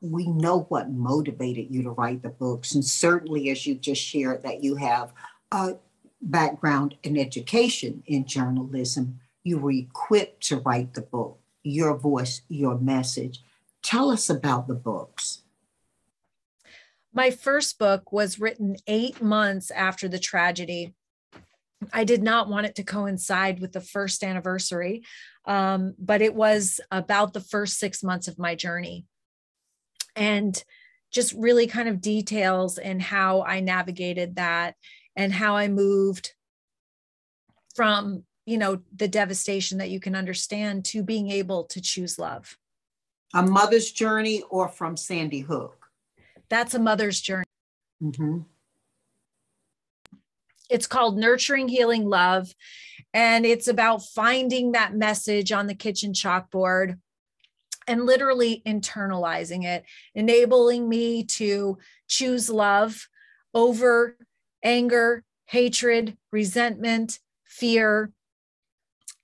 we know what motivated you to write the books and certainly as you just shared that you have a background in education in journalism you were equipped to write the book, your voice, your message. Tell us about the books. My first book was written eight months after the tragedy. I did not want it to coincide with the first anniversary, um, but it was about the first six months of my journey. And just really kind of details in how I navigated that and how I moved from you know the devastation that you can understand to being able to choose love a mother's journey or from sandy hook that's a mother's journey mm-hmm. It's called nurturing healing love and it's about finding that message on the kitchen chalkboard and literally internalizing it enabling me to choose love over anger hatred resentment fear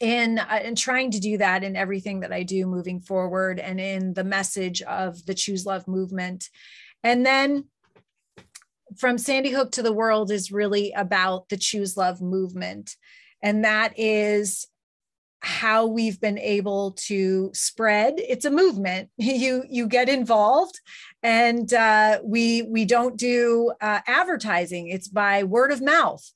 in uh, in trying to do that in everything that I do moving forward and in the message of the choose love movement. And then from sandy hook to the world is really about the choose love movement. And that is how we've been able to spread. It's a movement. You you get involved and uh, we we don't do uh, advertising. It's by word of mouth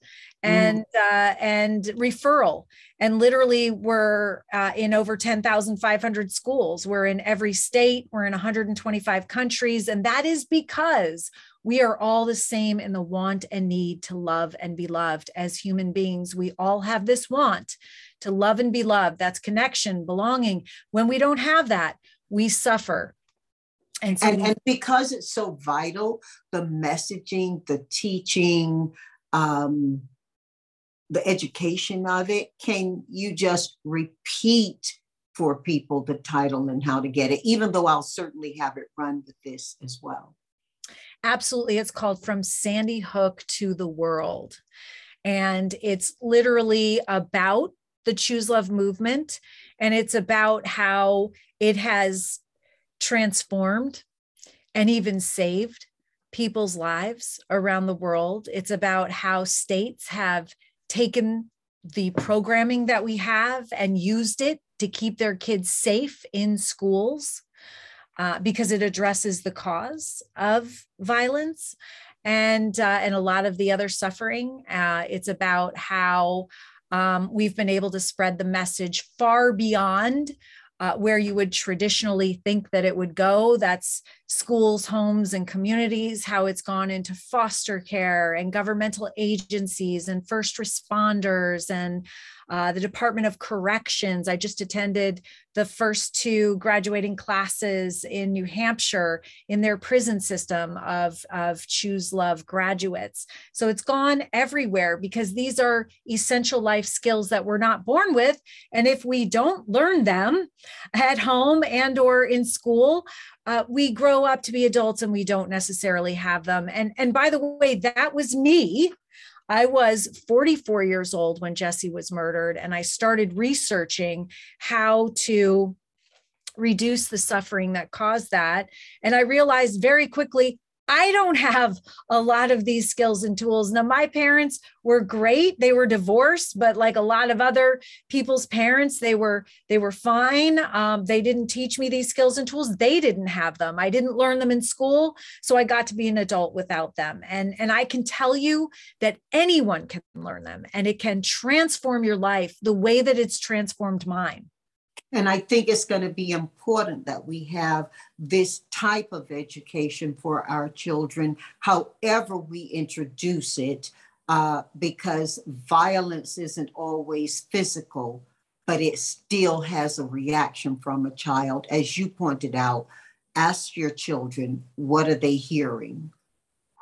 mm. and mm. uh, and referral. And literally we're uh, in over 10,500 schools. We're in every state. We're in 125 countries. And that is because we are all the same in the want and need to love and be loved as human beings we all have this want to love and be loved. That's connection, belonging. When we don't have that, we suffer. And, so and, we- and because it's so vital, the messaging, the teaching, um, the education of it, can you just repeat for people the title and how to get it, even though I'll certainly have it run with this as well? Absolutely. It's called From Sandy Hook to the World. And it's literally about the Choose Love movement. And it's about how it has transformed and even saved people's lives around the world. It's about how states have taken the programming that we have and used it to keep their kids safe in schools uh, because it addresses the cause of violence and uh, and a lot of the other suffering. Uh, it's about how um, we've been able to spread the message far beyond uh, where you would traditionally think that it would go. That's schools, homes, and communities, how it's gone into foster care and governmental agencies and first responders and uh, the Department of Corrections. I just attended the first two graduating classes in New Hampshire in their prison system of, of Choose Love graduates. So it's gone everywhere because these are essential life skills that we're not born with. And if we don't learn them at home and or in school, uh, we grow up to be adults and we don't necessarily have them. And, and by the way, that was me I was 44 years old when Jesse was murdered, and I started researching how to reduce the suffering that caused that. And I realized very quickly I don't have a lot of these skills and tools. Now, my parents were great. They were divorced, but like a lot of other people's parents, they were they were fine. Um, they didn't teach me these skills and tools. They didn't have them. I didn't learn them in school, so I got to be an adult without them. And and I can tell you that anyone can learn them, and it can transform your life the way that it's transformed mine. And I think it's going to be important that we have this type of education for our children, however we introduce it, uh, because violence isn't always physical, but it still has a reaction from a child. As you pointed out, ask your children what are they hearing?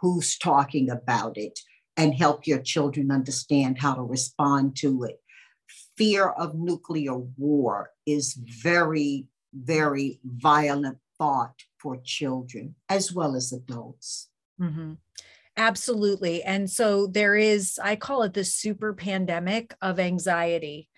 Who's talking about it? And help your children understand how to respond to it fear of nuclear war is very very violent thought for children as well as adults. Mm-hmm. absolutely. And so there is i call it the super pandemic of anxiety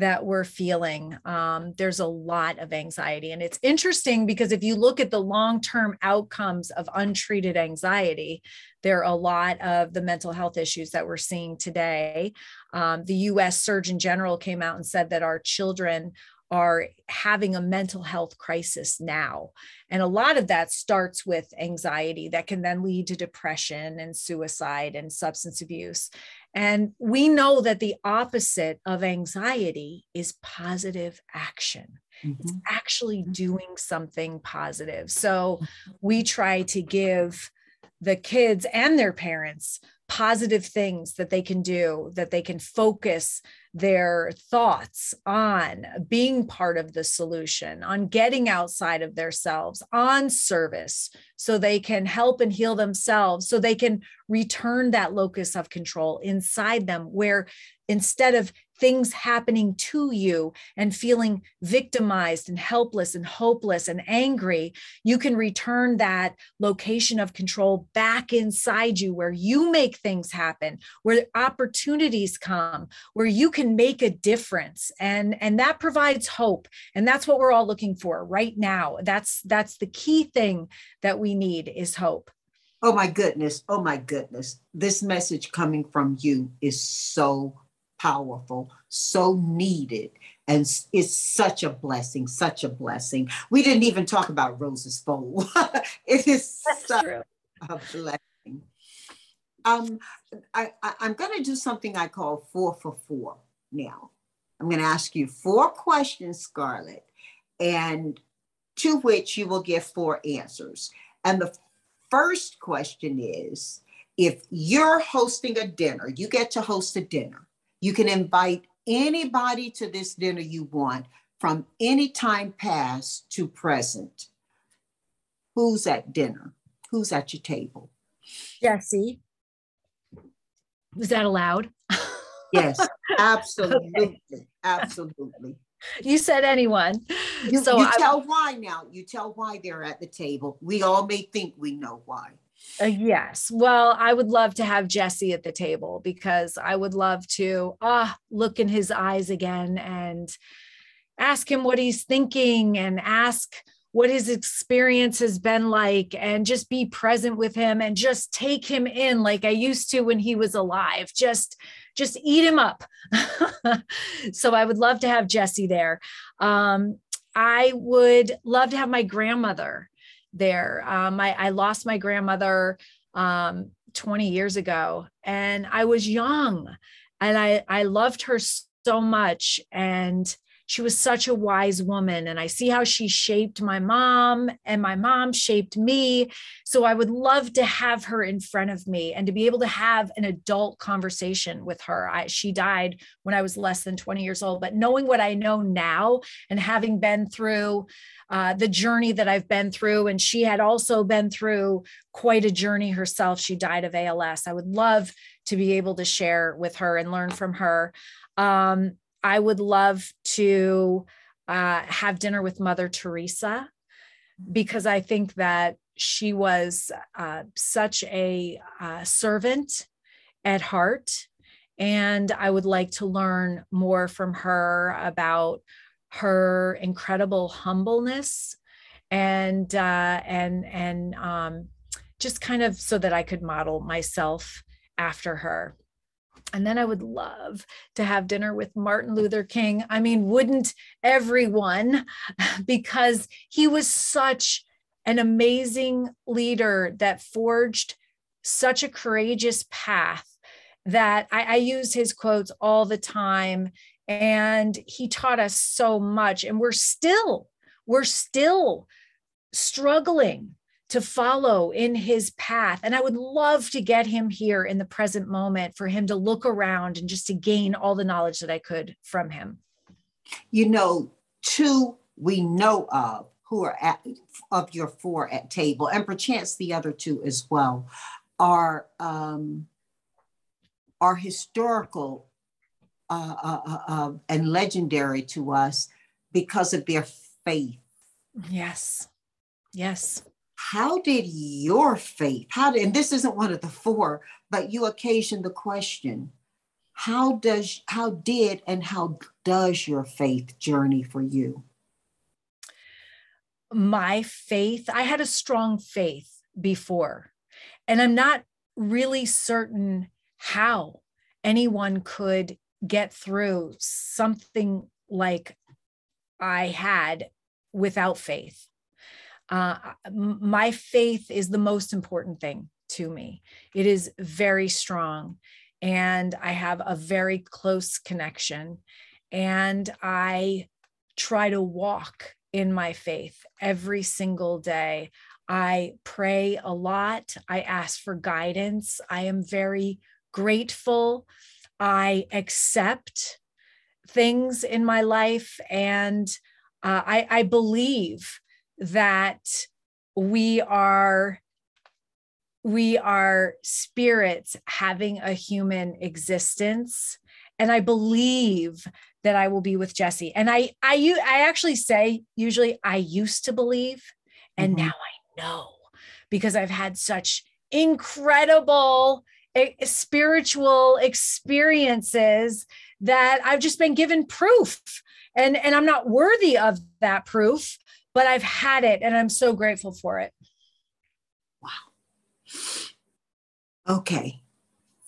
that we're feeling. Um, there's a lot of anxiety. And it's interesting because if you look at the long term outcomes of untreated anxiety, there are a lot of the mental health issues that we're seeing today. Um, the US Surgeon General came out and said that our children are having a mental health crisis now. And a lot of that starts with anxiety that can then lead to depression and suicide and substance abuse. And we know that the opposite of anxiety is positive action. Mm-hmm. It's actually mm-hmm. doing something positive. So mm-hmm. we try to give the kids and their parents positive things that they can do, that they can focus their thoughts on being part of the solution, on getting outside of themselves, on service, so they can help and heal themselves, so they can return that locus of control inside them, where instead of things happening to you and feeling victimized and helpless and hopeless and angry, you can return that location of control back inside you where you make things happen, where opportunities come, where you can make a difference. And, and that provides hope. And that's what we're all looking for right now. That's that's the key thing that we need is hope. Oh my goodness. Oh my goodness. This message coming from you is so powerful, so needed. And it's such a blessing, such a blessing. We didn't even talk about Rose's Bowl. it is That's such true. a blessing. Um, I, I, I'm going to do something I call four for four now. I'm going to ask you four questions, Scarlett, and to which you will give four answers. And the first question is if you're hosting a dinner, you get to host a dinner, you can invite anybody to this dinner you want from any time past to present. Who's at dinner? Who's at your table? Jesse. Was that allowed? yes, absolutely. Okay. Absolutely. You said anyone. You, so you tell why now. You tell why they're at the table. We all may think we know why. Uh, yes. Well, I would love to have Jesse at the table because I would love to ah look in his eyes again and ask him what he's thinking and ask what his experience has been like and just be present with him and just take him in like I used to when he was alive. Just just eat him up. so I would love to have Jesse there. Um, I would love to have my grandmother there. Um, I, I lost my grandmother um, 20 years ago, and I was young, and I I loved her so much, and she was such a wise woman and i see how she shaped my mom and my mom shaped me. So i would love to have her in front of me and to be able to have an adult conversation with her. I, she died when i was less than 20 years old but knowing what i know now and having been through uh, the journey that i've been through and she had also been through quite a journey herself. She died of als i would love to be able to share with her and learn from her. Um, I would love to uh, have dinner with Mother Teresa because I think that she was uh, such a uh, servant at heart. And I would like to learn more from her about her incredible humbleness and uh, and and um, just kind of so that I could model myself after her. And then I would love to have dinner with Martin Luther King. I mean, wouldn't everyone? Because he was such an amazing leader that forged such a courageous path that I, I use his quotes all the time. And he taught us so much. And we're still, we're still struggling to follow in his path. And I would love to get him here in the present moment for him to look around and just to gain all the knowledge that I could from him. You know, two we know of who are at of your four at table, and perchance the other two as well, are um, are historical uh, uh, uh, uh and legendary to us because of their faith. Yes. Yes. How did your faith, how did, and this isn't one of the four, but you occasioned the question, how does, how did, and how does your faith journey for you? My faith, I had a strong faith before, and I'm not really certain how anyone could get through something like I had without faith. Uh, my faith is the most important thing to me. It is very strong, and I have a very close connection. And I try to walk in my faith every single day. I pray a lot. I ask for guidance. I am very grateful. I accept things in my life. And uh, I, I believe that we are we are spirits having a human existence. And i believe that i will be with jesse. And i i i actually say usually i used to believe and mm-hmm. now i know because i've had such incredible eh, spiritual experiences that I've just been given proof. And and I'm not worthy of that proof, but I've had it and I'm so grateful for it. Wow. Okay.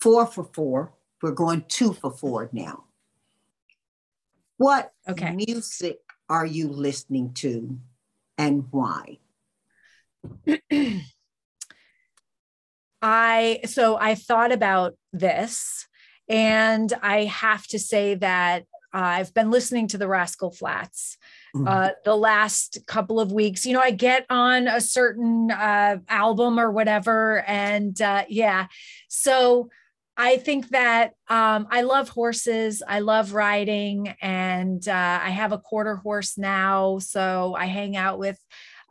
4 for 4. We're going 2 for 4 now. What okay. music are you listening to and why? I so I thought about this and I have to say that I've been listening to the Rascal mm-hmm. Uh, the last couple of weeks. You know, I get on a certain uh, album or whatever, and uh, yeah, so I think that um, I love horses. I love riding, and uh, I have a quarter horse now, so I hang out with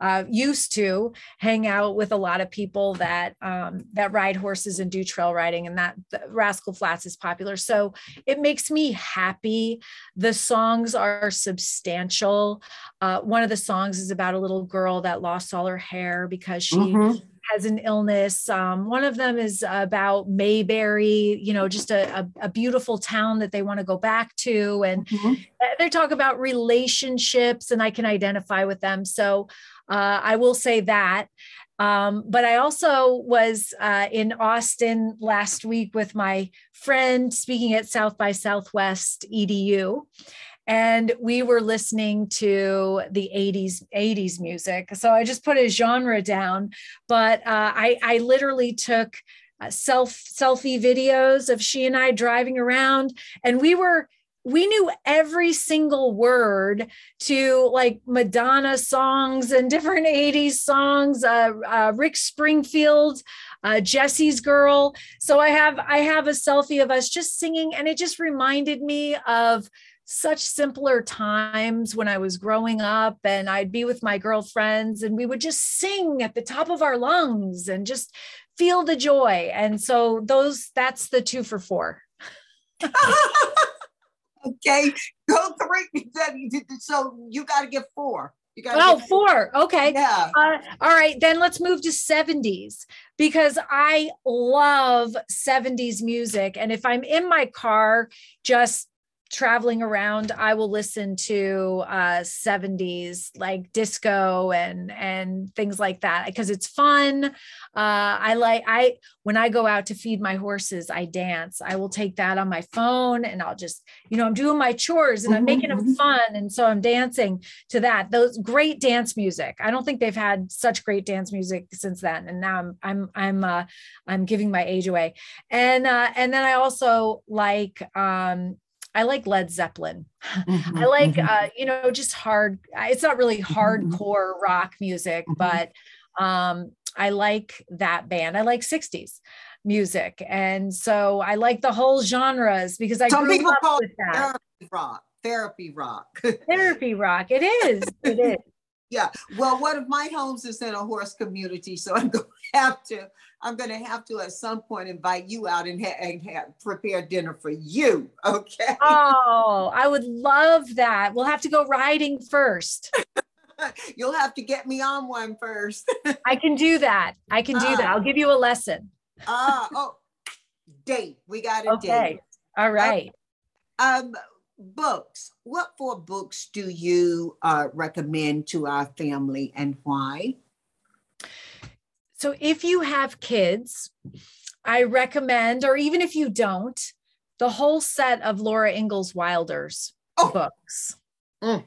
uh, used to hang out with a lot of people that um, that ride horses and do trail riding, and that Rascal Flatts is popular. So it makes me happy. The songs are substantial. Uh, one of the songs is about a little girl that lost all her hair because she. Mm-hmm has an illness. Um, one of them is about Mayberry, you know, just a, a, a beautiful town that they want to go back to. And mm-hmm. they talk about relationships, and I can identify with them. So uh, I will say that. Um, but I also was uh, in Austin last week with my friend speaking at South by Southwest EDU and we were listening to the 80s 80s music so i just put a genre down but uh, I, I literally took uh, self selfie videos of she and i driving around and we were we knew every single word to like Madonna songs and different 80s songs, uh, uh, Rick Springfield, uh, Jessie's Girl. So I have I have a selfie of us just singing, and it just reminded me of such simpler times when I was growing up, and I'd be with my girlfriends, and we would just sing at the top of our lungs and just feel the joy. And so those that's the two for four. okay, go three. So you got to get four. You got oh, four. Okay. Yeah. Uh, all right. Then let's move to 70s because I love 70s music. And if I'm in my car, just traveling around i will listen to uh 70s like disco and and things like that because it's fun. Uh i like i when i go out to feed my horses i dance. I will take that on my phone and i'll just you know i'm doing my chores and i'm making them mm-hmm. fun. And so i'm dancing to that. Those great dance music. I don't think they've had such great dance music since then. And now i'm i'm i'm uh i'm giving my age away. And uh and then i also like um I like Led Zeppelin. Mm-hmm, I like, mm-hmm. uh, you know, just hard. It's not really mm-hmm, hardcore rock music, mm-hmm. but um, I like that band. I like 60s music. And so I like the whole genres because I Some people call it therapy rock. Therapy rock. therapy rock. It is. It is. Yeah. Well, one of my homes is in a horse community, so I'm going to have to. I'm going to have to at some point invite you out and, ha- and have, prepare dinner for you. Okay. Oh, I would love that. We'll have to go riding first. You'll have to get me on one first. I can do that. I can do uh, that. I'll give you a lesson. Ah, uh, oh, date. We got a okay. date. All right. Um, books. What four books do you uh, recommend to our family and why? So, if you have kids, I recommend, or even if you don't, the whole set of Laura Ingalls Wilder's oh. books. Mm.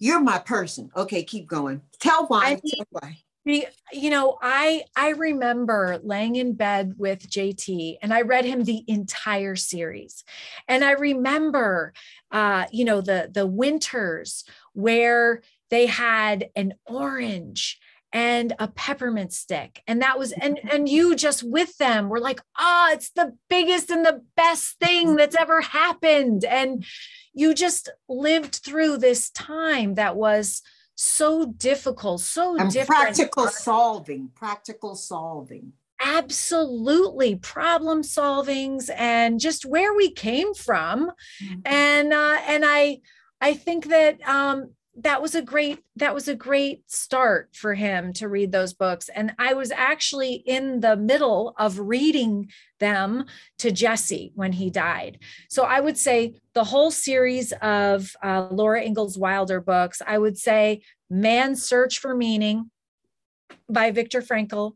You're my person. Okay, keep going. Tell why. I mean, tell why you know i i remember laying in bed with jt and i read him the entire series. And i remember uh you know the the winters where they had an orange and a peppermint stick and that was and and you just with them were like ah oh, it's the biggest and the best thing that's ever happened. And you just lived through this time that was so difficult, so and different. Practical solving, practical solving. Absolutely, problem solvings and just where we came from, mm-hmm. and uh, and I I think that um, that was a great that was a great start for him to read those books. And i was actually in the middle of reading them to jesse when he died. So i would say the whole series of uh, laura ingalls wilder books i would say man's search for meaning by viktor frankl.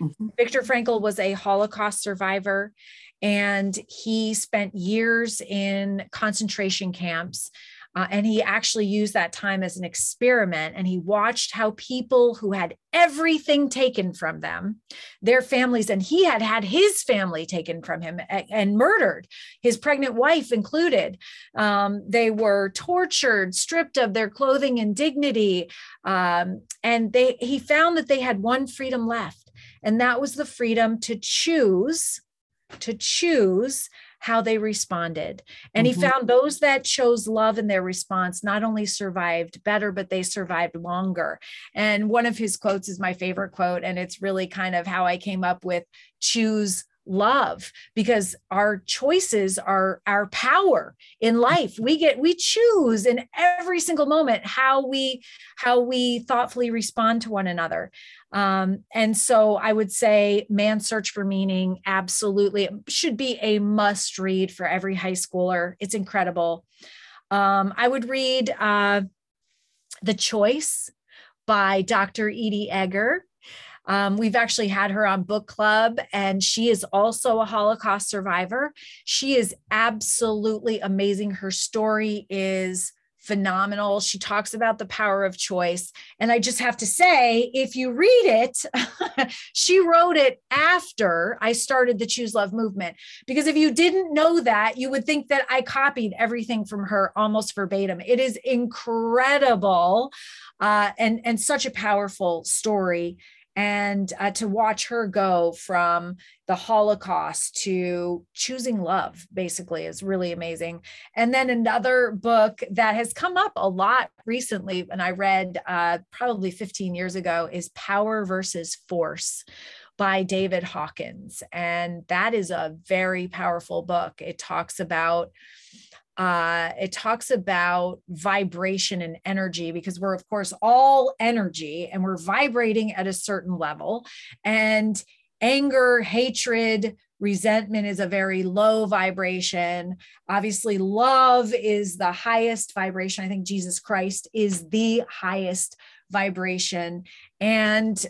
Mm-hmm. viktor frankl was a holocaust survivor and he spent years in concentration camps uh, and he actually used that time as an experiment and he watched how people who had everything taken from them, their families, and he had had his family taken from him and, and murdered, his pregnant wife included. Um, they were tortured, stripped of their clothing and dignity. Um, and they, he found that they had one freedom left, and that was the freedom to choose, to choose how they responded. And mm-hmm. he found those that chose love in their response not only survived better, but they survived longer. And one of his quotes is my favorite quote. And it's really kind of how I came up with choose love because our choices are our power in life. We get we choose in every single moment how we how we thoughtfully respond to one another. Um, and so i would say man's search for meaning absolutely should be a must read for every high schooler. It's incredible. Um, i would read uh, the choice by dr edie eger um, we've actually had her on book club, and she is also a Holocaust survivor. She is absolutely amazing. Her story is phenomenal. She talks about the power of choice. And I just have to say, if you read it, she wrote it after I started the Choose Love movement. Because if you didn't know that, you would think that I copied everything from her almost verbatim. It is incredible uh, and, and such a powerful story and uh, to watch her go from the holocaust to choosing love basically is really amazing and then another book that has come up a lot recently and i read uh, probably 15 years ago is power versus force by David Hawkins. And that is a very powerful book. It talks about uh, it talks about vibration and energy because we're, of course, all energy and we're vibrating at a certain level. And anger, hatred, resentment is a very low vibration. Obviously, love is the highest vibration. I think Jesus Christ is the highest vibration. And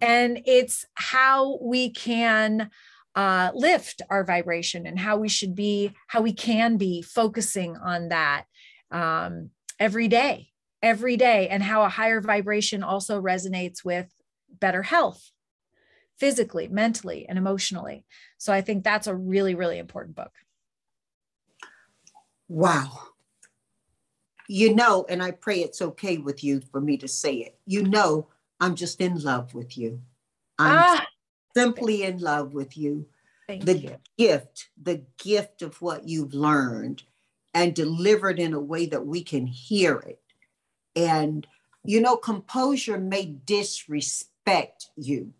and it's how we can uh, lift our vibration and how we should be, how we can be focusing on that um, every day, every day, and how a higher vibration also resonates with better health physically, mentally, and emotionally. So I think that's a really, really important book. Wow. You know, and I pray it's okay with you for me to say it. You know, I'm just in love with you. I'm ah, simply in love with you. Thank the you. gift, the gift of what you've learned and delivered in a way that we can hear it And, you know, composure may disrespect you.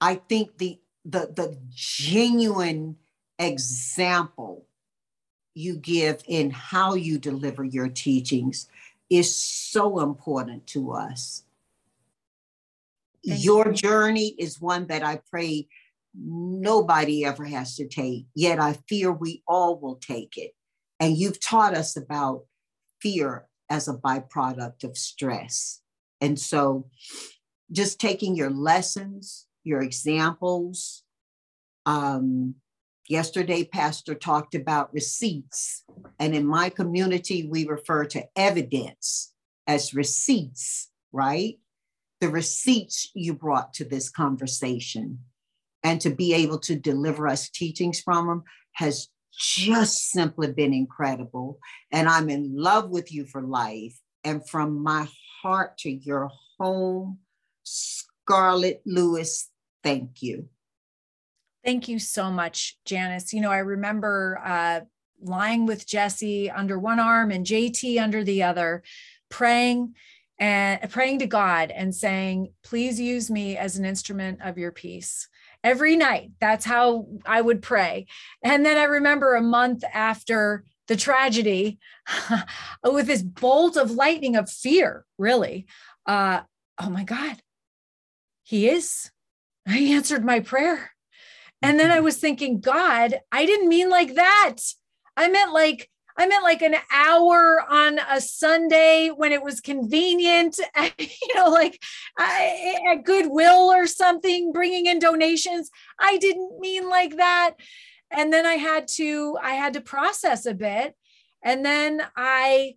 I think the the the genuine example you give in how you deliver your teachings is so important to us. Thank your you. journey is one that I pray nobody ever has to take, yet I fear we all will take it. And you've taught us about fear as a byproduct of stress. And so just taking your lessons, your examples. Um, yesterday, Pastor talked about receipts. And in my community, we refer to evidence as receipts, right? The receipts you brought to this conversation and to be able to deliver us teachings from them has just simply been incredible. And I'm in love with you for life. And from my heart to your home, Scarlett Lewis, thank you. Thank you so much, Janice. You know, I remember uh, lying with Jesse under one arm and JT under the other, praying and praying to God and saying, please use me as an instrument of your peace every night. That's how I would pray. And then I remember a month after the tragedy, with this bolt of lightning of fear, really. Uh, oh my God, he is. He answered my prayer. And then I mm-hmm. was thinking, God, I didn't mean like that. I meant like I meant like an hour on a Sunday when it was convenient, you know, like at Goodwill or something, bringing in donations. I didn't mean like that. And then I had to, I had to process a bit. And then I,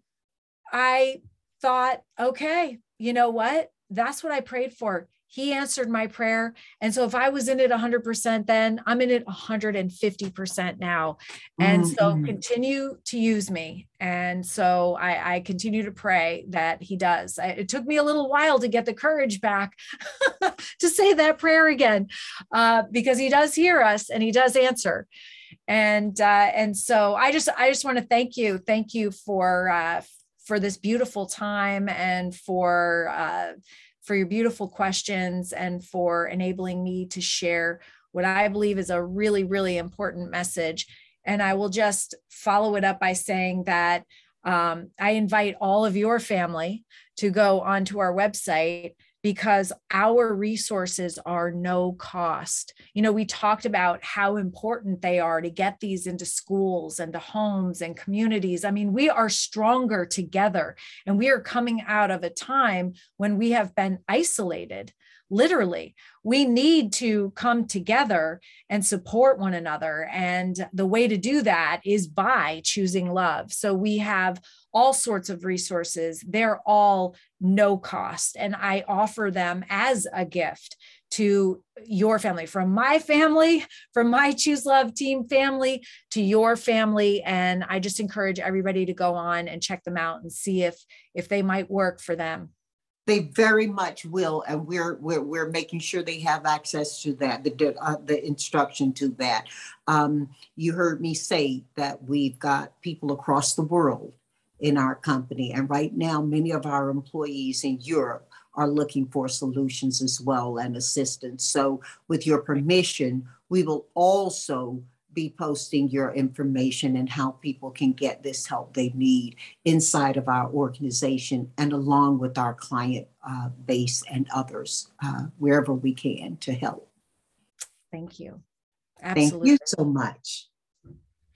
I thought, okay, you know what? That's what I prayed for he answered my prayer. And so if I was in it 100%, then I'm in it 150% now. And mm-hmm. so continue to use me. And so I, I, continue to pray that he does. I, it took me a little while to get the courage back to say that prayer again, uh, because he does hear us and he does answer. And uh, and so I just I just want to thank you, thank you for uh, for this beautiful time and for uh, for your beautiful questions and for enabling me to share what I believe is a really, really important message. And I will just follow it up by saying that um, I invite all of your family to go onto our website because our resources are no cost. You know, we talked about how important they are to get these into schools and to homes and communities. I mean, we are stronger together and we are coming out of a time when we have been isolated literally we need to come together and support one another and the way to do that is by choosing love so we have all sorts of resources they're all no cost. And i offer them as a gift to your family from my family from my choose love team family to your family. And i just encourage everybody to go on and check them out and see if if they might work for them. They very much will, and we're we're, we're making sure they have access to that, the uh, the instruction to that. Um, you heard me say that we've got people across the world in our company, and right now many of our employees in Europe are looking for solutions as well and assistance. So, with your permission, we will also be posting your information and how people can get this help they need inside of our organization and along with our client uh, base and others uh, wherever we can to help. Thank you. Absolutely. Thank you so much.